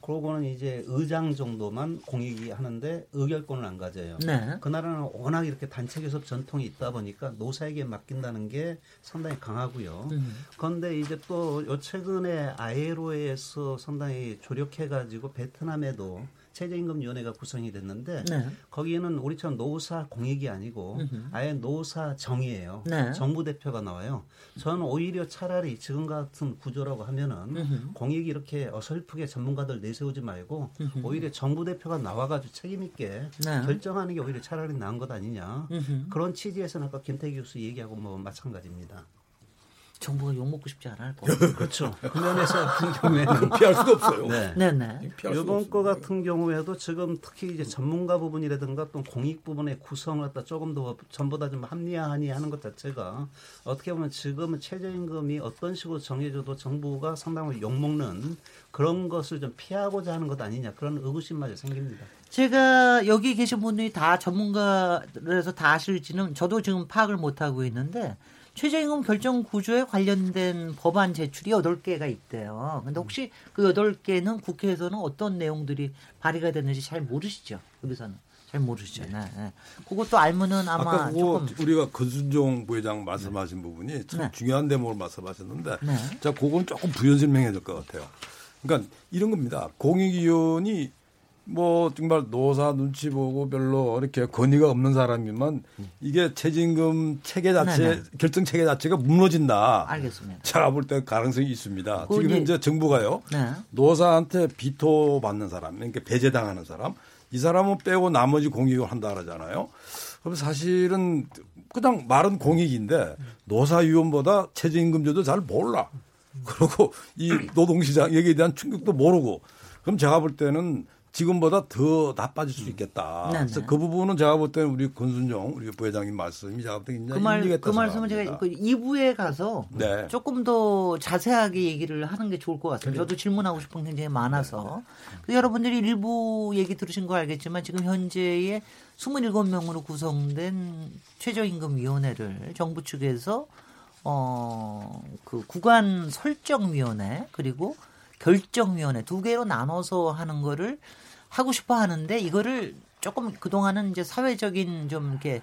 Speaker 6: 그러고는 이제 의장 정도만 공익이 하는데 의결권을 안 가져요.
Speaker 1: 네.
Speaker 6: 그 나라는 워낙 이렇게 단체 교섭 전통이 있다 보니까 노사에게 맡긴다는 게 상당히 강하고요.
Speaker 1: 음.
Speaker 6: 그런데 이제 또 요 최근에 아에로에서 상당히 조력해가지고 베트남에도 최저임금위원회가 구성이 됐는데
Speaker 1: 네.
Speaker 6: 거기에는 우리처럼 노사 공익이 아니고 아예 노사 정이에요.
Speaker 1: 네.
Speaker 6: 정부 대표가 나와요. 저는 오히려 차라리 지금 같은 구조라고 하면은 공익이 이렇게 어설프게 전문가들 내세우지 말고 오히려 정부 대표가 나와가지고 책임 있게
Speaker 1: 네.
Speaker 6: 결정하는 게 오히려 차라리 나은 것 아니냐. 그런 취지에서는 아까 김태기 교수 얘기하고 뭐 마찬가지입니다.
Speaker 1: 정부가 욕 먹고 싶지 않을 거.
Speaker 6: 그렇죠. 그 면에서 같은 경우에는
Speaker 5: 피할 수가 없어요.
Speaker 6: 네.
Speaker 1: 네네.
Speaker 5: 피할 수가
Speaker 6: 이번
Speaker 5: 없어요.
Speaker 6: 거 같은 경우에도 지금 특히 이제 전문가 부분이라든가 또 공익 부분의 구성을 갖다 조금 더 전보다 좀 합리화하니 하는 것 자체가 어떻게 보면 지금은 최저임금이 어떤 식으로 정해져도 정부가 상당히 욕먹는 그런 것을 좀 피하고자 하는 것 아니냐 그런 의구심마저 생깁니다.
Speaker 1: 제가 여기 계신 분들이 다 전문가라서 다 아실지는 저도 지금 파악을 못 하고 있는데 최저임금 결정 구조에 관련된 법안 제출이 8개가 있대요. 근데 혹시 그 8개는 국회에서는 어떤 내용들이 발의가 됐는지 잘 모르시죠? 여기서는. 잘 모르시죠. 네. 네. 그것도 알면은 아마
Speaker 5: 아까
Speaker 1: 조금
Speaker 5: 우리가 건순종 부회장 말씀하신 부분이 참
Speaker 1: 네.
Speaker 5: 중요한 대목을 말씀하셨는데
Speaker 1: 네.
Speaker 5: 자 그건 조금 부연 설명해야 될 것 같아요. 그러니까 이런 겁니다. 공익위원이 뭐 정말 노사 눈치 보고 별로 이렇게 권위가 없는 사람이면 이게 최저임금 체계 자체
Speaker 1: 네, 네.
Speaker 5: 결정 체계 자체가 무너진다.
Speaker 1: 알겠습니다.
Speaker 5: 제가 볼 때 가능성이 있습니다. 지금
Speaker 1: 이제-
Speaker 5: 현재 정부가요.
Speaker 1: 네.
Speaker 5: 노사한테 비토 받는 사람, 그러니까 배제당하는 사람, 이 사람은 빼고 나머지 공익을 한다 그러잖아요. 그럼 사실은 그냥 말은 공익인데 노사위원보다 최저임금제도 잘 몰라. 그리고 이 노동시장 여기에 대한 충격도 모르고 그럼 제가 볼 때는 지금보다 더 나빠질 수 있겠다.
Speaker 1: 네네.
Speaker 5: 그래서 그 부분은 제가 볼 때는 우리 권순정 우리 부회장님 말씀이 제가 볼때 굉장히
Speaker 1: 그 말, 그 말씀은 제가. 그 2부에 가서
Speaker 5: 네.
Speaker 1: 조금 더 자세하게 얘기를 하는 게 좋을 것 같습니다. 저도 질문하고 싶은 게 굉장히 많아서. 그 여러분들이 일부 얘기 들으신 거 알겠지만 지금 현재의 27명으로 구성된 최저임금위원회를 정부 측에서 어, 그 구간 설정위원회 그리고 결정위원회 두 개로 나눠서 하는 거를 하고 싶어 하는데 이거를 조금 그동안은 이제 사회적인 좀 이렇게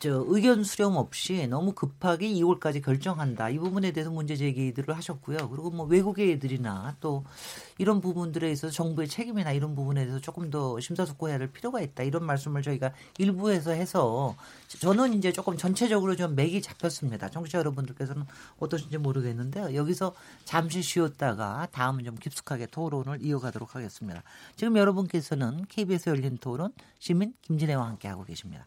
Speaker 1: 저 의견 수렴 없이 너무 급하게 2월까지 결정한다. 이 부분에 대해서 문제 제기들을 하셨고요. 그리고 뭐 외국의 애들이나 또 이런 부분들에 있어서 정부의 책임이나 이런 부분에 대해서 조금 더 심사숙고해야 할 필요가 있다. 이런 말씀을 저희가 일부에서 해서 저는 이제 조금 전체적으로 좀 맥이 잡혔습니다. 청취자 여러분들께서는 어떠신지 모르겠는데요. 여기서 잠시 쉬었다가 다음은 좀 깊숙하게 토론을 이어가도록 하겠습니다. 지금 여러분께서는 KBS 열린 토론 시민 김진애와 함께하고 계십니다.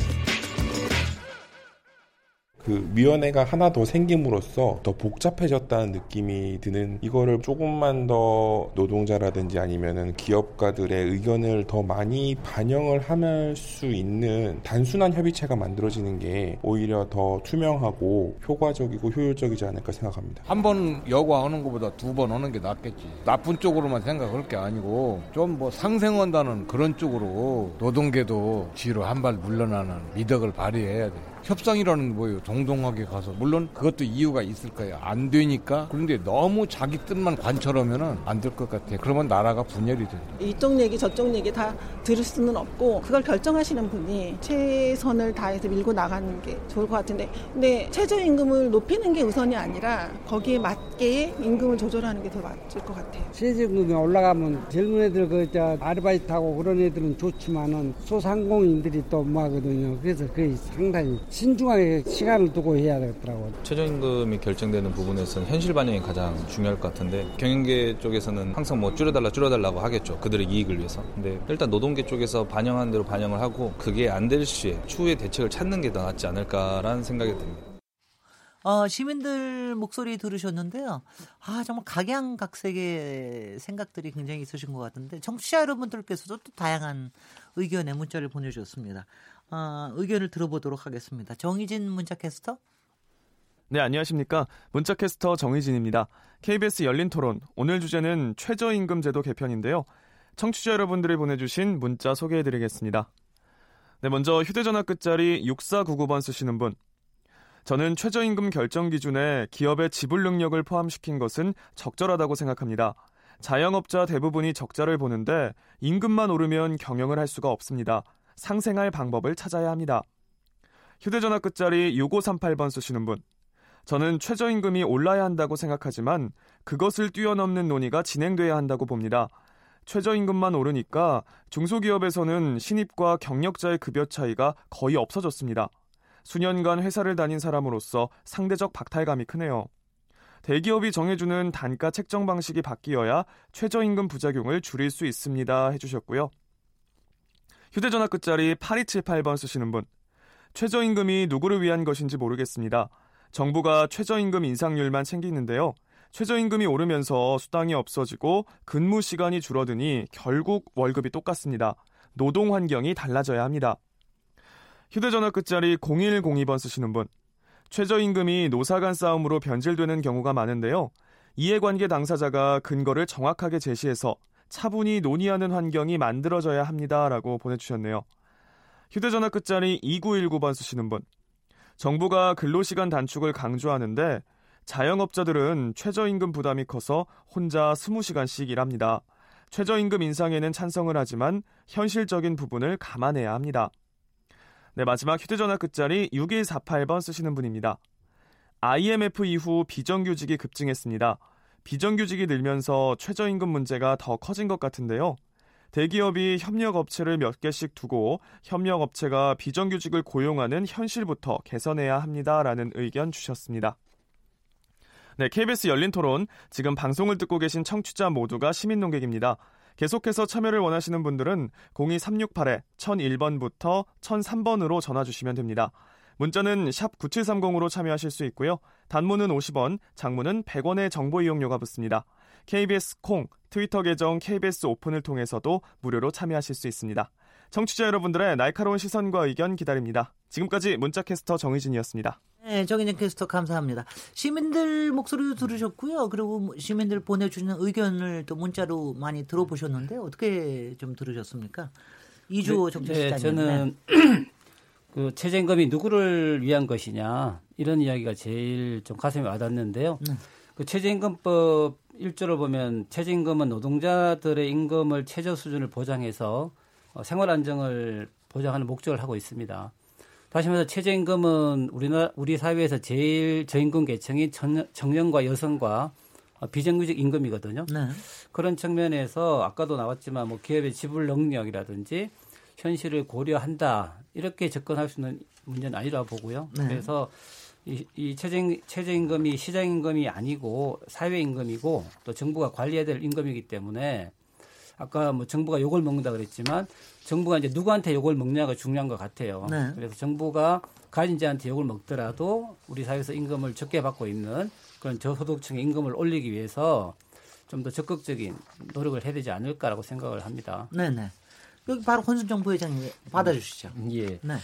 Speaker 7: 그 위원회가 하나 더 생김으로써 더 복잡해졌다는 느낌이 드는 이거를 조금만 더 노동자라든지 아니면은 기업가들의 의견을 더 많이 반영을 할 수 있는 단순한 협의체가 만들어지는 게 오히려 더 투명하고 효과적이고 효율적이지 않을까 생각합니다.
Speaker 8: 한 번 여과 하는 것보다 두 번 하는 게 낫겠지. 나쁜 쪽으로만 생각할 게 아니고 좀 뭐 상생한다는 그런 쪽으로 노동계도 뒤로 한 발 물러나는 미덕을 발휘해야 돼. 협상이라는 게 뭐예요? 동동하게 가서 물론 그것도 이유가 있을 거예요. 안 되니까 그런데 너무 자기 뜻만 관철하면은 안 될 것 같아. 그러면 나라가 분열이 된다.
Speaker 9: 이쪽 얘기 저쪽 얘기 다 들을 수는 없고 그걸 결정하시는 분이 최선을 다해서 밀고 나가는 게 좋을 것 같은데 근데 최저임금을 높이는 게 우선이 아니라 거기에 맞게 임금을 조절하는 게 더 맞을 것 같아요.
Speaker 10: 최저임금이 올라가면 젊은 애들 그저 아르바이트하고 그런 애들은 좋지만은 소상공인들이 또 뭐하거든요. 그래서 그게 상당히 신중하게 시간을 두고 해야 되겠더라고요.
Speaker 11: 최저임금이 결정되는 부분에서는 현실 반영이 가장 중요할 것 같은데 경영계 쪽에서는 항상 뭐 줄여달라 줄여달라고 하겠죠. 그들의 이익을 위해서. 근데 일단 노동계 쪽에서 반영한 대로 반영을 하고 그게 안 될 시에 추후에 대책을 찾는 게 더 낫지 않을까라는 생각이 듭니다.
Speaker 1: 어, 시민들 목소리 들으셨는데요. 아, 정말 각양각색의 생각들이 굉장히 있으신 것 같은데, 청취자 여러분들께서도 또 다양한 의견의 문자를 보내주셨습니다. 어, 의견을 들어보도록 하겠습니다. 정희진 문자캐스터?
Speaker 12: 네, 안녕하십니까. 문자캐스터 정희진입니다. KBS 열린 토론. 오늘 주제는 최저임금 제도 개편인데요. 청취자 여러분들이 보내주신 문자 소개해드리겠습니다. 네, 먼저 휴대전화 끝자리 6499번 쓰시는 분. 저는 최저임금 결정 기준에 기업의 지불 능력을 포함시킨 것은 적절하다고 생각합니다. 자영업자 대부분이 적자를 보는데 임금만 오르면 경영을 할 수가 없습니다. 상생할 방법을 찾아야 합니다. 휴대전화 끝자리 6538번 쓰시는 분. 저는 최저임금이 올라야 한다고 생각하지만 그것을 뛰어넘는 논의가 진행돼야 한다고 봅니다. 최저임금만 오르니까 중소기업에서는 신입과 경력자의 급여 차이가 거의 없어졌습니다. 수년간 회사를 다닌 사람으로서 상대적 박탈감이 크네요. 대기업이 정해주는 단가 책정 방식이 바뀌어야 최저임금 부작용을 줄일 수 있습니다. 해주셨고요. 휴대전화 끝자리 8278번 쓰시는 분. 최저임금이 누구를 위한 것인지 모르겠습니다. 정부가 최저임금 인상률만 챙기는데요. 최저임금이 오르면서 수당이 없어지고 근무 시간이 줄어드니 결국 월급이 똑같습니다. 노동 환경이 달라져야 합니다. 휴대전화 끝자리 0102번 쓰시는 분. 최저임금이 노사 간 싸움으로 변질되는 경우가 많은데요. 이해관계 당사자가 근거를 정확하게 제시해서 차분히 논의하는 환경이 만들어져야 합니다라고 보내주셨네요. 휴대전화 끝자리 2919번 쓰시는 분. 정부가 근로시간 단축을 강조하는데 자영업자들은 최저임금 부담이 커서 혼자 20시간씩 일합니다. 최저임금 인상에는 찬성을 하지만 현실적인 부분을 감안해야 합니다. 네, 마지막 휴대전화 끝자리 6148번 쓰시는 분입니다. IMF 이후 비정규직이 급증했습니다. 비정규직이 늘면서 최저임금 문제가 더 커진 것 같은데요. 대기업이 협력업체를 몇 개씩 두고 협력업체가 비정규직을 고용하는 현실부터 개선해야 합니다라는 의견 주셨습니다. 네, KBS 열린 토론. 지금 방송을 듣고 계신 청취자 모두가 시민 농객입니다. 계속해서 참여를 원하시는 분들은 02368-1001번부터 1003번으로 전화 주시면 됩니다. 문자는 샵 9730으로 참여하실 수 있고요. 단문은 50원, 장문은 100원의 정보 이용료가 붙습니다. KBS 콩, 트위터 계정 KBS 오픈을 통해서도 무료로 참여하실 수 있습니다. 청취자 여러분들의 날카로운 시선과 의견 기다립니다. 지금까지 문자캐스터 정희진이었습니다.
Speaker 1: 네, 정희진 캐스터 감사합니다. 시민들 목소리도 들으셨고요. 그리고 시민들 보내주는 의견을 또 문자로 많이 들어보셨는데 어떻게 좀 들으셨습니까? 이주
Speaker 3: 네,
Speaker 1: 정치시장님.
Speaker 3: 네, 저는 그 최저임금이 누구를 위한 것이냐 이런 이야기가 제일 좀 가슴에 와닿는데요.
Speaker 1: 네.
Speaker 3: 그 최저임금법 1조를 보면 최저임금은 노동자들의 임금을 최저 수준을 보장해서 어, 생활 안정을 보장하는 목적을 하고 있습니다. 다시 말해서 최저임금은 우리나라 우리 사회에서 제일 저임금 계층이 청년과 여성과 어, 비정규직 임금이거든요.
Speaker 1: 네.
Speaker 3: 그런 측면에서 아까도 나왔지만 뭐 기업의 지불 능력이라든지 현실을 고려한다 이렇게 접근할 수 있는 문제는 아니라 보고요.
Speaker 1: 네.
Speaker 3: 그래서 이, 이 최저, 최저임금이 시장임금이 아니고 사회임금이고 또 정부가 관리해야 될 임금이기 때문에 아까 뭐 정부가 욕을 먹는다 그랬지만 정부가 이제 누구한테 욕을 먹냐가 중요한 것 같아요.
Speaker 1: 네.
Speaker 3: 그래서 정부가 가진 자한테 욕을 먹더라도 우리 사회에서 임금을 적게 받고 있는 그런 저소득층의 임금을 올리기 위해서 좀 더 적극적인 노력을 해야 되지 않을까라고 생각을 합니다.
Speaker 1: 네네. 여기 바로 권순정 부회장님 받아주시죠.
Speaker 4: 예.
Speaker 1: 네.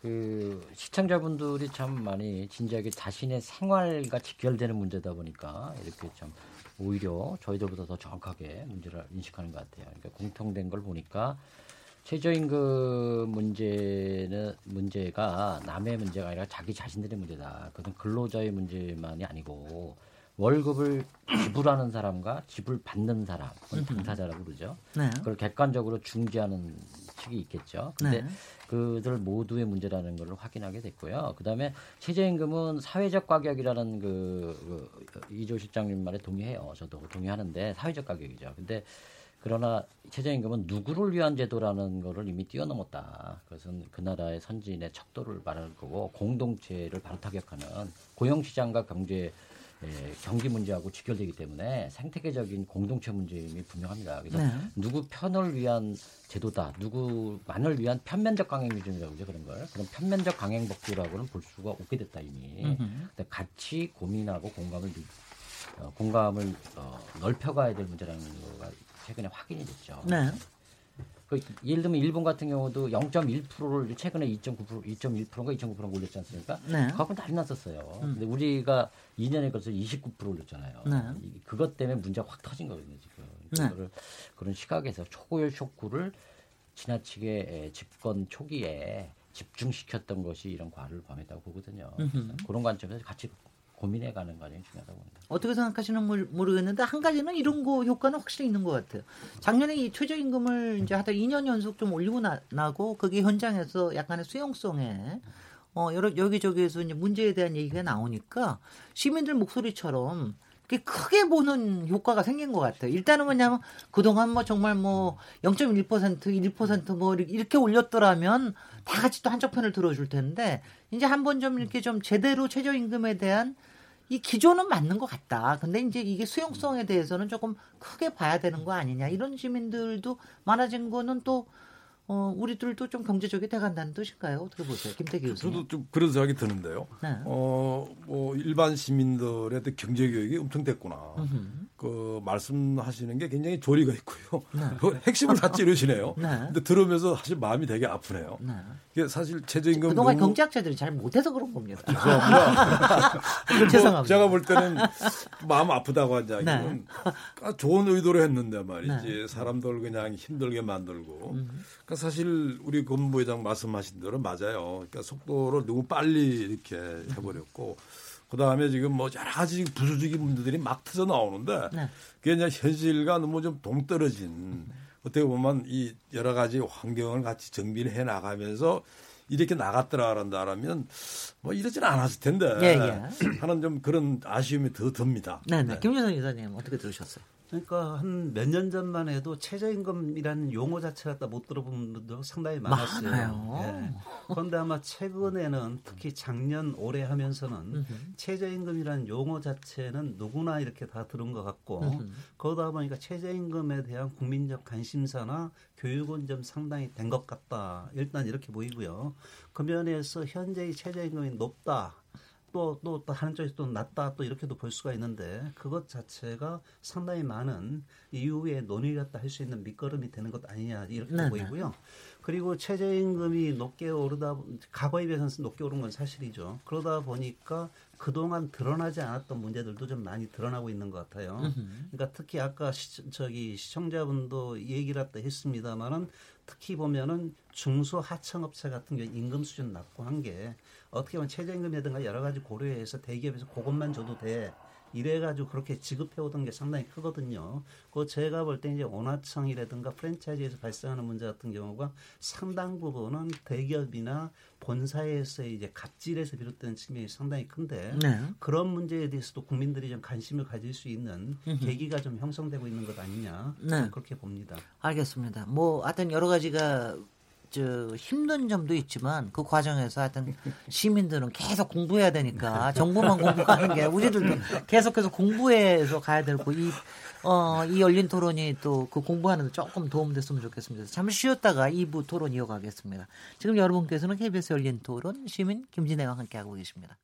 Speaker 4: 그 시청자분들이 참 많이 진지하게 자신의 생활과 직결되는 문제다 보니까 이렇게 참 오히려 저희들보다 더 정확하게 문제를 인식하는 것 같아요. 그러니까 공통된 걸 보니까 최저임금 문제는 문제가 남의 문제가 아니라 자기 자신들의 문제다. 그건 근로자의 문제만이 아니고 월급을 지불하는 사람과 지불 받는 사람, 그건 당사자라고 그러죠.
Speaker 1: 네.
Speaker 4: 그걸 객관적으로 중지하는 측이 있겠죠. 근데
Speaker 1: 네.
Speaker 4: 그들 모두의 문제라는 걸 확인하게 됐고요. 그다음에 최저임금은 사회적 가격이라는 그, 그 이조 실장님 말에 동의해요. 저도 동의하는데 사회적 가격이죠. 근데 그러나 최저임금은 누구를 위한 제도라는 거를 이미 뛰어넘었다. 그것은 그 나라의 선진의 척도를 말하는 거고 공동체를 바로 타격하는 고용시장과 경제 예, 경기 문제하고 직결되기 때문에 생태계적인 공동체 문제임이 분명합니다. 그래서
Speaker 1: 네.
Speaker 4: 누구 편을 위한 제도다, 누구만을 위한 편면적 강행 기준이라고 그러죠 그런 걸. 그런 편면적 강행 복지라고는 볼 수가 없게 됐다 이미. 근데 같이 고민하고 공감을 어, 공감을 어, 넓혀가야 될 문제라는 거가 최근에 확인이 됐죠.
Speaker 1: 네.
Speaker 4: 그 예를 들면 일본 같은 경우도 0.1%를 최근에 2.9% 2.1%인가 2.9%가 올렸지 않습니까?
Speaker 1: 네.
Speaker 4: 그거 난리 났었어요.
Speaker 1: 음.
Speaker 4: 근데 우리가 2년에 걸쳐 29% 올렸잖아요.
Speaker 1: 네.
Speaker 4: 이- 그것 때문에 문제가 확 터진 거거든요, 지금.
Speaker 1: 네.
Speaker 4: 그거를 그런 시각에서 초고열 쇼크를 지나치게 에, 집권 초기에 집중시켰던 것이 이런 과를 범했다고 보거든요.
Speaker 1: 음흠.
Speaker 4: 그런 관점에서 같이 고민해가는 과정이 중요하다고 봅니다.
Speaker 1: 어떻게 생각하시는 모- 모르겠는데 한 가지는 이런 거 효과는 확실히 있는 것 같아요. 작년에 이 최저임금을 이제 하다 2년 연속 좀 올리고 나, 나고 그게 현장에서 약간의 수용성에 어 여러 여기저기에서 이제 문제에 대한 얘기가 나오니까 시민들 목소리처럼 크게 보는 효과가 생긴 것 같아요. 일단은 뭐냐면 그동안 뭐 정말 뭐 0.1% 1%뭐 이렇게 올렸더라면 다 같이 또 한쪽 편을 들어줄 텐데 이제 한 번 좀 이렇게 좀 제대로 최저임금에 대한 이 기조는 맞는 것 같다. 근데 이제 이게 수용성에 대해서는 조금 크게 봐야 되는 거 아니냐. 이런 시민들도 많아진 거는 또, 어, 우리들도 좀 경제적이 돼간다는 뜻인가요? 어떻게 보세요? 김태기 교수님.
Speaker 5: 저도 좀 그런 생각이 드는데요.
Speaker 1: 네.
Speaker 5: 어, 뭐 일반 시민들의 어떤 경제 교육이 엄청 됐구나.
Speaker 1: 음흠.
Speaker 5: 그 말씀하시는 게 굉장히 조리가 있고요.
Speaker 1: 네.
Speaker 5: 그 핵심을 다 찌르시네요.
Speaker 1: 네.
Speaker 5: 근데 들으면서 사실 마음이 되게 아프네요.
Speaker 1: 네.
Speaker 5: 이게 사실 최저임금
Speaker 1: 그동안
Speaker 5: 너무-
Speaker 1: 경제학자들이 잘 못해서 그런 겁니다.
Speaker 5: 죄송합니다.
Speaker 1: 죄송합니다.
Speaker 5: 뭐 제가 볼 때는 마음 아프다고 한 이야기는
Speaker 1: 네.
Speaker 5: 아, 좋은 의도로 했는데 말이지
Speaker 1: 네.
Speaker 5: 사람들 그냥 힘들게 만들고
Speaker 1: 음.
Speaker 5: 그러니까 사실 우리 권부회장 말씀하신 대로 맞아요. 그러니까 속도를 너무 빨리 이렇게 해버렸고 그다음에 지금 뭐 여러 가지 부수적인 문제들이 막 터져 나오는데
Speaker 1: 네.
Speaker 5: 그게 이제 현실과 너무 좀 동떨어진 어떻게 보면 이 여러 가지 환경을 같이 정비를 해 나가면서 이렇게 나갔더라 그런다라면 뭐 이러지는 않았을 텐데
Speaker 1: 예, 예.
Speaker 5: 하는 좀 그런 아쉬움이 더 듭니다.
Speaker 1: 네, 네. 김준성 이사님 어떻게 들으셨어요?
Speaker 6: 그러니까 한 몇 년 전만 해도 최저임금이라는 용어 자체 갖다 못 들어본 분도 상당히 많았어요.
Speaker 1: 많아요.
Speaker 6: 예. 그런데 아마 최근에는 특히 작년 올해 하면서는 최저임금이라는 용어 자체는 누구나 이렇게 다 들은 것 같고 그러다 보니까 최저임금에 대한 국민적 관심사나 교육은 좀 상당히 된 것 같다. 일단 이렇게 보이고요. 그 면에서 현재의 최저임금이 높다. 또, 또, 또 하는 쪽에서 또 낮다 또 이렇게도 볼 수가 있는데 그것 자체가 상당히 많은 이후에 논의 갖다 할 수 있는 밑거름이 되는 것 아니냐 이렇게
Speaker 1: 네네.
Speaker 6: 보이고요. 그리고 최저임금이 높게 오르다 과거에 비해서는 높게 오른 건 사실이죠. 그러다 보니까 그동안 드러나지 않았던 문제들도 좀 많이 드러나고 있는 것 같아요. 그러니까 특히 아까 시, 저기 시청자분도 얘기를 했다 했습니다만은 특히 보면은 중소 하청업체 같은 경우 임금 수준 낮고 한 게 어떻게 보면 최저임금이라든가 여러 가지 고려해서 대기업에서 그것만 줘도 돼. 이래가지고 그렇게 지급해 오던 게 상당히 크거든요. 그 제가 볼 때 이제 원화청이라든가 프랜차이즈에서 발생하는 문제 같은 경우가 상당 부분은 대기업이나 본사에서의 이제 갑질에서 비롯되는 측면이 상당히 큰데
Speaker 1: 네.
Speaker 6: 그런 문제에 대해서도 국민들이 좀 관심을 가질 수 있는
Speaker 1: 음흠.
Speaker 6: 계기가 좀 형성되고 있는 것 아니냐
Speaker 1: 네.
Speaker 6: 그렇게 봅니다.
Speaker 1: 알겠습니다. 뭐 하여튼 여러 가지가 저 힘든 점도 있지만 그 과정에서 하여튼 시민들은 계속 공부해야 되니까 정부만 공부하는 게 우리들도 계속해서 공부해서 가야 되고 이 어, 이 열린 토론이 또 그 공부하는 데 조금 도움됐으면 좋겠습니다. 잠시 쉬었다가 2부 토론 이어가겠습니다. 지금 여러분께서는 KBS 열린 토론 시민 김진애와 함께하고 계십니다.